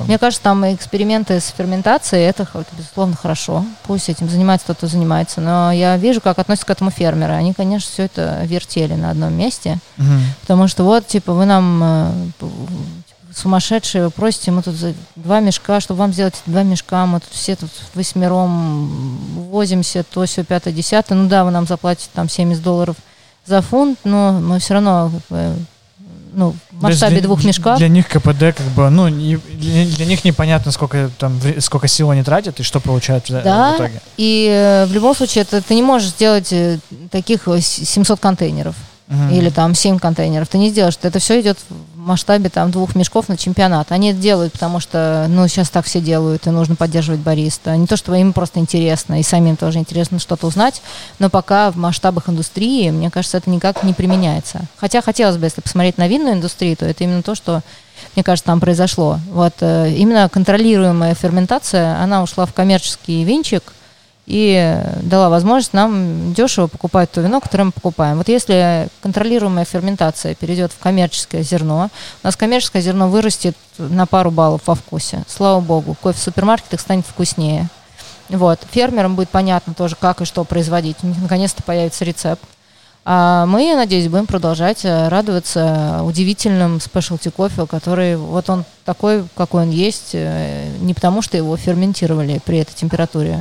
Мне кажется, там эксперименты с ферментацией, это, безусловно, хорошо. Пусть этим занимается тот, кто занимается. Но я вижу, как относятся к этому фермеры. Они, конечно, все это вертели на одном месте. Uh-huh. Потому что вот, типа, вы нам э, сумасшедшие, вы просите, мы тут два мешка, чтобы вам сделать два мешка, мы тут все тут восьмером возимся, то все пятое, десятое, ну да, вы нам заплатите там 70 долларов за фунт, но мы все равно ну, в масштабе для, двух мешков. Для них КПД как бы, ну, не, для, для них непонятно, сколько там, сколько сил они тратят и что получают да, в итоге. и э, в любом случае это, ты не можешь сделать э, таких 700 контейнеров uh-huh. или там 7 контейнеров. Ты не сделаешь. Это все идет в масштабе там двух мешков на чемпионат. Они это делают, потому что, ну, сейчас так все делают, и нужно поддерживать бариста. Не то, что им просто интересно, и самим тоже интересно что-то узнать, но пока в масштабах индустрии, мне кажется, это никак не применяется. Хотя хотелось бы, если посмотреть на винную индустрию, то это именно то, что мне кажется, там произошло. Вот э, именно контролируемая ферментация, она ушла в коммерческий винчик, и дала возможность нам дешево покупать то вино, которое мы покупаем. Вот если контролируемая ферментация перейдет в коммерческое зерно, у нас коммерческое зерно вырастет на пару баллов во вкусе. Слава богу, кофе в супермаркетах станет вкуснее. Вот. Фермерам будет понятно тоже, как и что производить. У них наконец-то появится рецепт. А мы, надеюсь, будем продолжать э, радоваться удивительным спешлти кофе, который вот он такой, какой он есть, э, не потому что его ферментировали при этой температуре,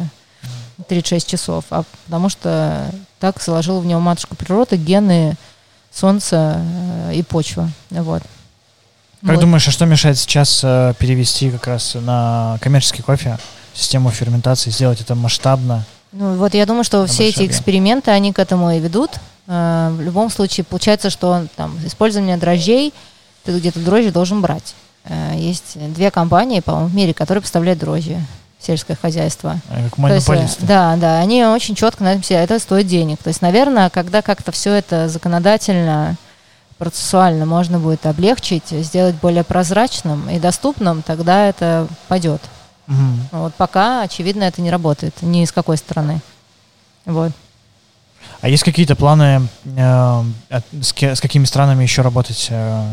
36 часов, а потому что так заложила в него матушка природа, гены, солнце э, и почва. Вот. Как вот. думаешь, а что мешает сейчас э, перевести как раз на коммерческий кофе, систему ферментации, сделать это масштабно? Ну вот я думаю, что все эти эксперименты, они к этому и ведут. Э, в любом случае, получается, что там использование дрожжей, ты где-то дрожжи должен брать. Э, есть две компании, по-моему, в мире, которые поставляют дрожжи сельское хозяйство. А как монополисты. Есть, да, да, они очень четко на этом сидят. Это стоит денег. То есть, наверное, когда как-то все это законодательно, процессуально можно будет облегчить, сделать более прозрачным и доступным, тогда это пойдет. Угу. Вот пока, очевидно, это не работает ни с какой стороны. Вот. А есть какие-то планы, э, с, с какими странами еще работать? Э,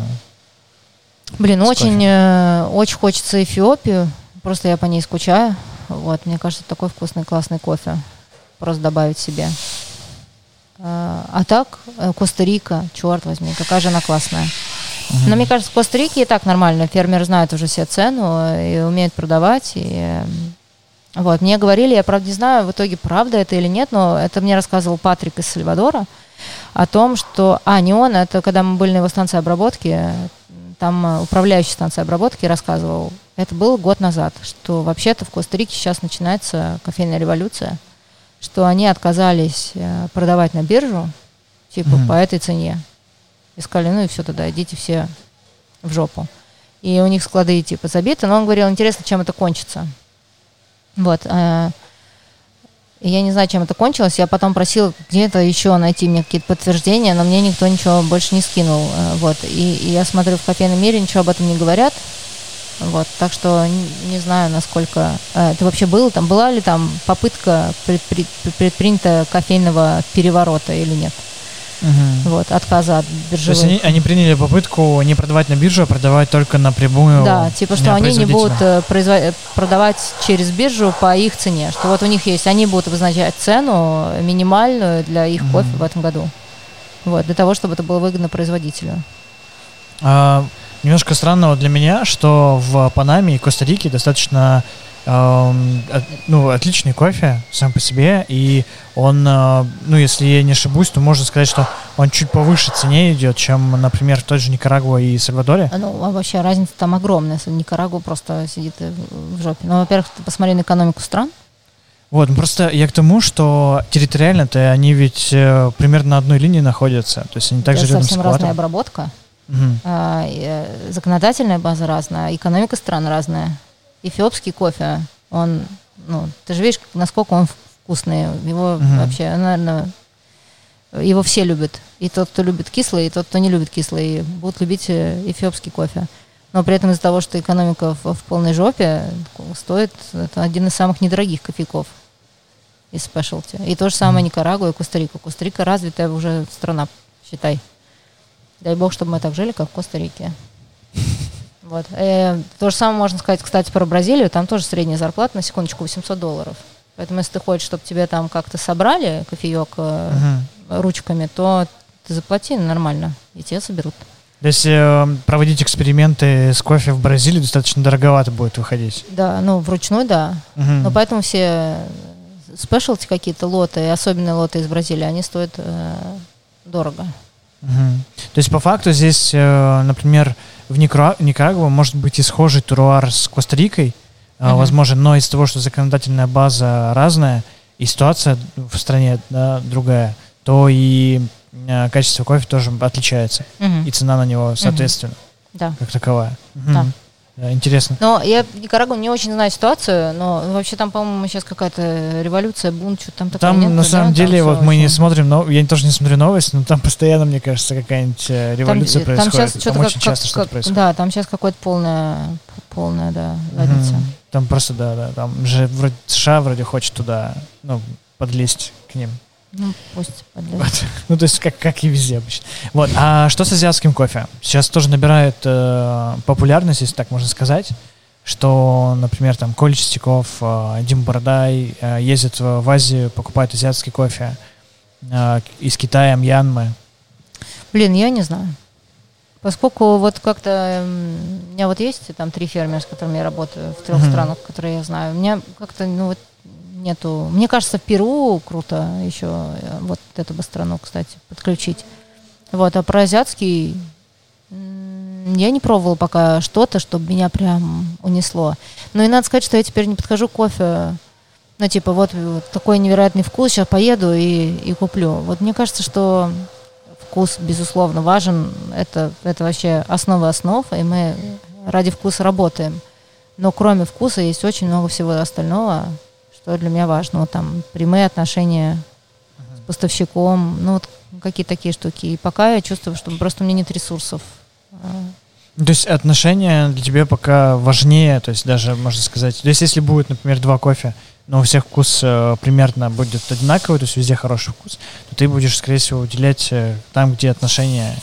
Блин, очень, э, очень хочется Эфиопию просто я по ней скучаю. Вот, мне кажется, такой вкусный, классный кофе. Просто добавить себе. А, а так, э, Коста-Рика, черт возьми, какая же она классная. Но мне кажется, в Коста-Рике и так нормально. Фермеры знают уже все цену и умеют продавать. И, вот, мне говорили, я правда не знаю, в итоге правда это или нет, но это мне рассказывал Патрик из Сальвадора о том, что... А, не он, это когда мы были на его станции обработки, там э, управляющий станции обработки рассказывал, это было год назад, что вообще-то в Коста-Рике сейчас начинается кофейная революция, что они отказались э, продавать на биржу, типа, mm-hmm. по этой цене. И сказали, ну и все, тогда идите все в жопу. И у них склады типа забиты, но он говорил, интересно, чем это кончится. Вот. Э, я не знаю, чем это кончилось. Я потом просил где-то еще найти мне какие-то подтверждения, но мне никто ничего больше не скинул. Э, вот. И, и я смотрю, в кофейном мире ничего об этом не говорят. Вот, так что не, знаю, насколько э, это вообще было. Там была ли там попытка предпри, предпринята кофейного переворота или нет? Угу. Вот, отказа от биржевых. То есть они, они приняли попытку не продавать на биржу, а продавать только напрямую. Да, типа что они не будут э, производ... продавать через биржу по их цене. Что вот у них есть, они будут обозначать цену минимальную для их угу. кофе в этом году. Вот, для того, чтобы это было выгодно производителю. А, немножко странного для меня, что в Панаме и Коста-Рике достаточно ну, отличный кофе сам по себе, и он, э, ну, если я не ошибусь, то можно сказать, что он чуть повыше цене идет, чем, например, в той же Никарагуа и Сальвадоре. Ну, а вообще разница там огромная. Никарагуа просто сидит в жопе. Ну, во-первых, ты посмотри на экономику стран. Вот, ну просто я к тому, что территориально-то они ведь э, примерно на одной линии находятся. То есть они также Это рядом совсем с разная обработка. Угу. Законодательная база разная, экономика стран разная эфиопский кофе, он, ну, ты же видишь, насколько он вкусный. Его угу. вообще, наверное, его все любят. И тот, кто любит кислый, и тот, кто не любит кислый, будут любить э, эфиопский кофе. Но при этом из-за того, что экономика в, в полной жопе, стоит это один из самых недорогих кофейков из спешлти. И то же самое Никарагуа и Коста-Рика. Коста-Рика развитая уже страна, считай. Дай бог, чтобы мы так жили, как в Коста-Рике. Вот. Э, то же самое можно сказать, кстати, про Бразилию. Там тоже средняя зарплата, на секундочку, 800 долларов. Поэтому если ты хочешь, чтобы тебе там как-то собрали кофеек э, uh-huh. ручками, то ты заплати нормально, и тебе соберут. Если э, проводить эксперименты с кофе в Бразилии, достаточно дороговато будет выходить. Да, ну, вручную, да. Uh-huh. Но поэтому все спешлти какие-то лоты, особенно лоты из Бразилии, они стоят э, дорого. Uh-huh. То есть, по факту, здесь, э, например, в Никарагуа может быть и схожий туруар с Коста-Рикой, uh-huh. возможно, но из-за того, что законодательная база разная, и ситуация в стране да, другая, то и э, качество кофе тоже отличается, uh-huh. и цена на него соответственно, да. как таковая. Uh-huh. Да. Интересно. Но я Никарагу не очень знаю ситуацию, но вообще там, по-моему, сейчас какая-то революция, бунт, что там такое Там, нет, на самом да? деле, там вот мы очень... не смотрим, но я тоже не смотрю новости, но там постоянно, мне кажется, какая-нибудь э, революция там, происходит. Там, сейчас там очень как, часто как, что-то происходит. Да, там сейчас какое-то полное, полное, да, задница. Угу. Там просто, да, да, там же вроде США вроде хочет туда, ну, подлезть к ним. Ну, пусть вот. Ну, то есть, как, как и везде обычно. Вот. А что с азиатским кофе? Сейчас тоже набирает э, популярность, если так можно сказать, что, например, там Коля Чистяков, э, Дим Бородай э, ездят в, в Азию, покупают азиатский кофе э, из Китая, Мьянмы. Блин, я не знаю. Поскольку вот как-то у меня вот есть там три фермера, с которыми я работаю в трех mm-hmm. странах, которые я знаю. У меня как-то, ну вот нету. Мне кажется, в Перу круто еще э, вот эту бы страну, кстати, подключить. Вот, а про азиатский я не пробовала пока что-то, чтобы меня прям унесло. Но и надо сказать, что я теперь не подхожу кофе. Ну, типа, вот, вот такой невероятный вкус, сейчас поеду и, и куплю. Вот мне кажется, что вкус, безусловно, важен. Это, это вообще основа основ, и мы ради вкуса работаем. Но кроме вкуса есть очень много всего остального, что для меня важно. Вот там прямые отношения uh-huh. с поставщиком, ну вот какие-то такие штуки. И пока я чувствую, что просто у меня нет ресурсов. А. То есть отношения для тебя пока важнее, то есть даже можно сказать, то есть если будет, например, два кофе, но у всех вкус э, примерно будет одинаковый, то есть везде хороший вкус, то ты будешь, скорее всего, уделять э, там, где отношения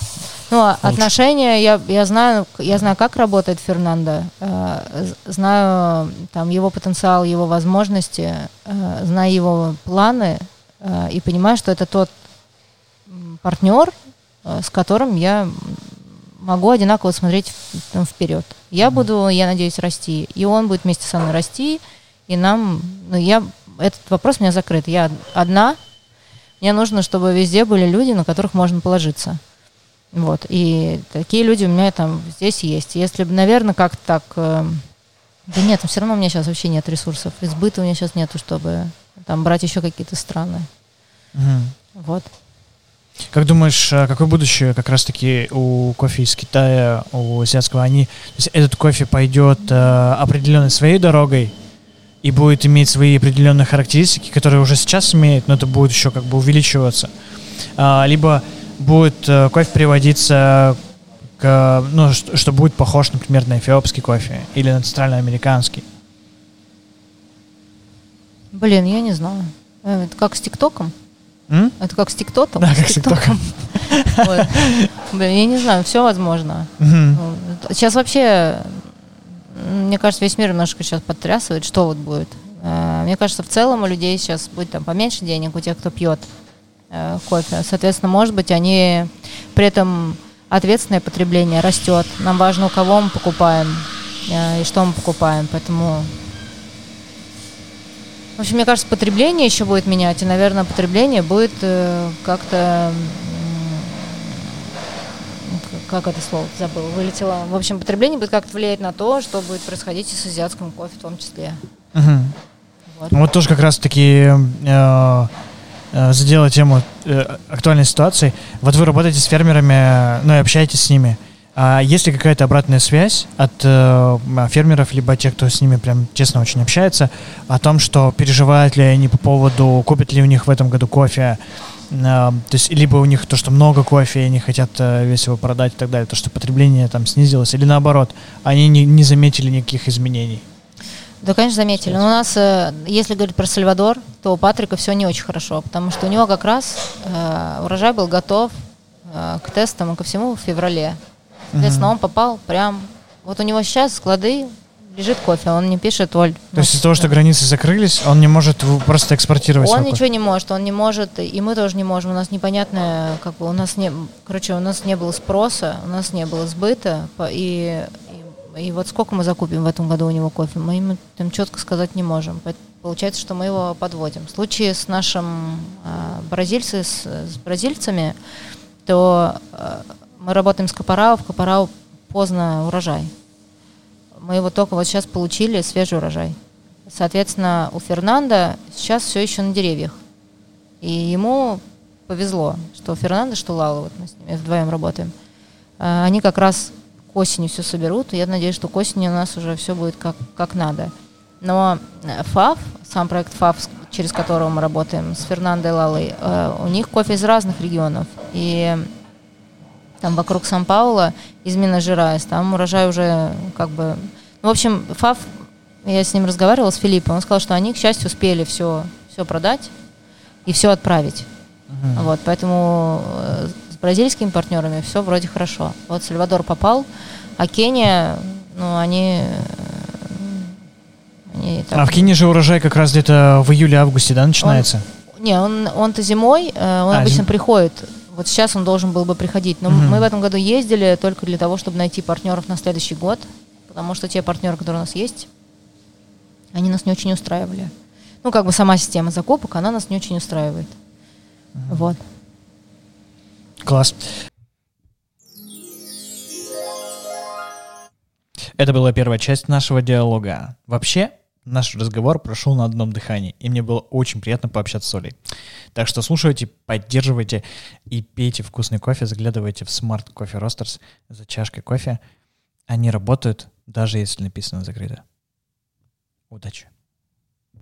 Ну, а отношения, я, я, знаю, я знаю, как работает Фернандо, э, знаю там его потенциал, его возможности, э, знаю его планы э, и понимаю, что это тот партнер, с которым я могу одинаково смотреть вперед. Я буду, я надеюсь, расти, и он будет вместе со мной расти, и нам, ну, я, этот вопрос у меня закрыт. Я одна, мне нужно, чтобы везде были люди, на которых можно положиться. Вот, и такие люди у меня там здесь есть. Если бы, наверное, как-то так... Э, да нет, все равно у меня сейчас вообще нет ресурсов. Избыта у меня сейчас нету, чтобы там брать еще какие-то страны. Угу. Вот. Как думаешь, а какое будущее как раз-таки у кофе из Китая, у азиатского? Они, то есть этот кофе пойдет э, определенной своей дорогой и будет иметь свои определенные характеристики, которые уже сейчас имеет, но это будет еще как бы увеличиваться. А, либо будет э, кофе приводиться к, ну, что, что будет похож, например, на эфиопский кофе или на центральноамериканский. Блин, я не знаю. Э, это как с ТикТоком? М? Это как с ТикТоком? Да, как с ТикТоком. Блин, я не знаю, все возможно. Сейчас вообще, мне кажется, весь мир немножко сейчас подтрясывает, что вот будет. Э, мне кажется, в целом у людей сейчас будет там поменьше денег, у тех, кто пьет кофе. Соответственно, может быть, они при этом ответственное потребление растет. Нам важно, у кого мы покупаем э, и что мы покупаем. Поэтому в общем, мне кажется, потребление еще будет менять, и, наверное, потребление будет э, как-то как это слово забыл, вылетело. В общем, потребление будет как-то влиять на то, что будет происходить и с азиатским кофе в том числе. Угу. Вот. вот тоже как раз-таки э, э, задела тему э, актуальной ситуации. Вот вы работаете с фермерами, ну и общаетесь с ними. А есть ли какая-то обратная связь от э, фермеров, либо тех, кто с ними прям честно очень общается, о том, что переживают ли они по поводу, купят ли у них в этом году кофе, э, то есть либо у них то, что много кофе, и они хотят э, весь его продать и так далее, то, что потребление там снизилось, или наоборот, они не, не заметили никаких изменений? Да, конечно, заметили. Но у нас, э, если говорить про Сальвадор, то у Патрика все не очень хорошо, потому что у него как раз э, урожай был готов э, к тестам и ко всему в феврале. Соответственно, он попал прям... Вот у него сейчас склады лежит кофе, он не пишет, Оль. То есть из-за того, что границы закрылись, он не может просто экспортировать Он ничего не может, он не может, и мы тоже не можем. У нас непонятное, как бы, у нас не, короче, у нас не было спроса, у нас не было сбыта, и, и, и вот сколько мы закупим в этом году у него кофе, мы ему там четко сказать не можем. Получается, что мы его подводим. В случае с нашим э, бразильцем, с, с бразильцами, то э, мы работаем с Капарау, в Капарау поздно урожай. Мы его только вот сейчас получили, свежий урожай. Соответственно, у Фернанда сейчас все еще на деревьях. И ему повезло, что Фернанда, что Лала, вот мы с ними вдвоем работаем. А, они как раз к осени все соберут, и я надеюсь, что к осени у нас уже все будет как, как надо. Но ФАФ, сам проект ФАФ, через которого мы работаем с Фернандо и Лалой, э, у них кофе из разных регионов. И там вокруг Сан-Паула, из Минас-Жерайс, там урожай уже как бы... Ну, в общем, ФАФ, я с ним разговаривала, с Филиппом, он сказал, что они, к счастью, успели все, все продать и все отправить. Uh-huh. Вот, поэтому э, бразильскими партнерами все вроде хорошо. Вот Сальвадор попал, а Кения, ну, они... они так... А в Кении же урожай как раз где-то в июле-августе, да, начинается? Он, не, он, он-то зимой, э, он а, обычно зим... приходит вот сейчас он должен был бы приходить. Но угу. мы в этом году ездили только для того, чтобы найти партнеров на следующий год, потому что те партнеры, которые у нас есть, они нас не очень устраивали. Ну, как бы сама система закупок, она нас не очень устраивает. Угу. Вот. Класс. Это была первая часть нашего диалога. Вообще, наш разговор прошел на одном дыхании, и мне было очень приятно пообщаться с Олей. Так что слушайте, поддерживайте и пейте вкусный кофе, заглядывайте в Smart Coffee Roasters за чашкой кофе. Они работают, даже если написано закрыто. Удачи!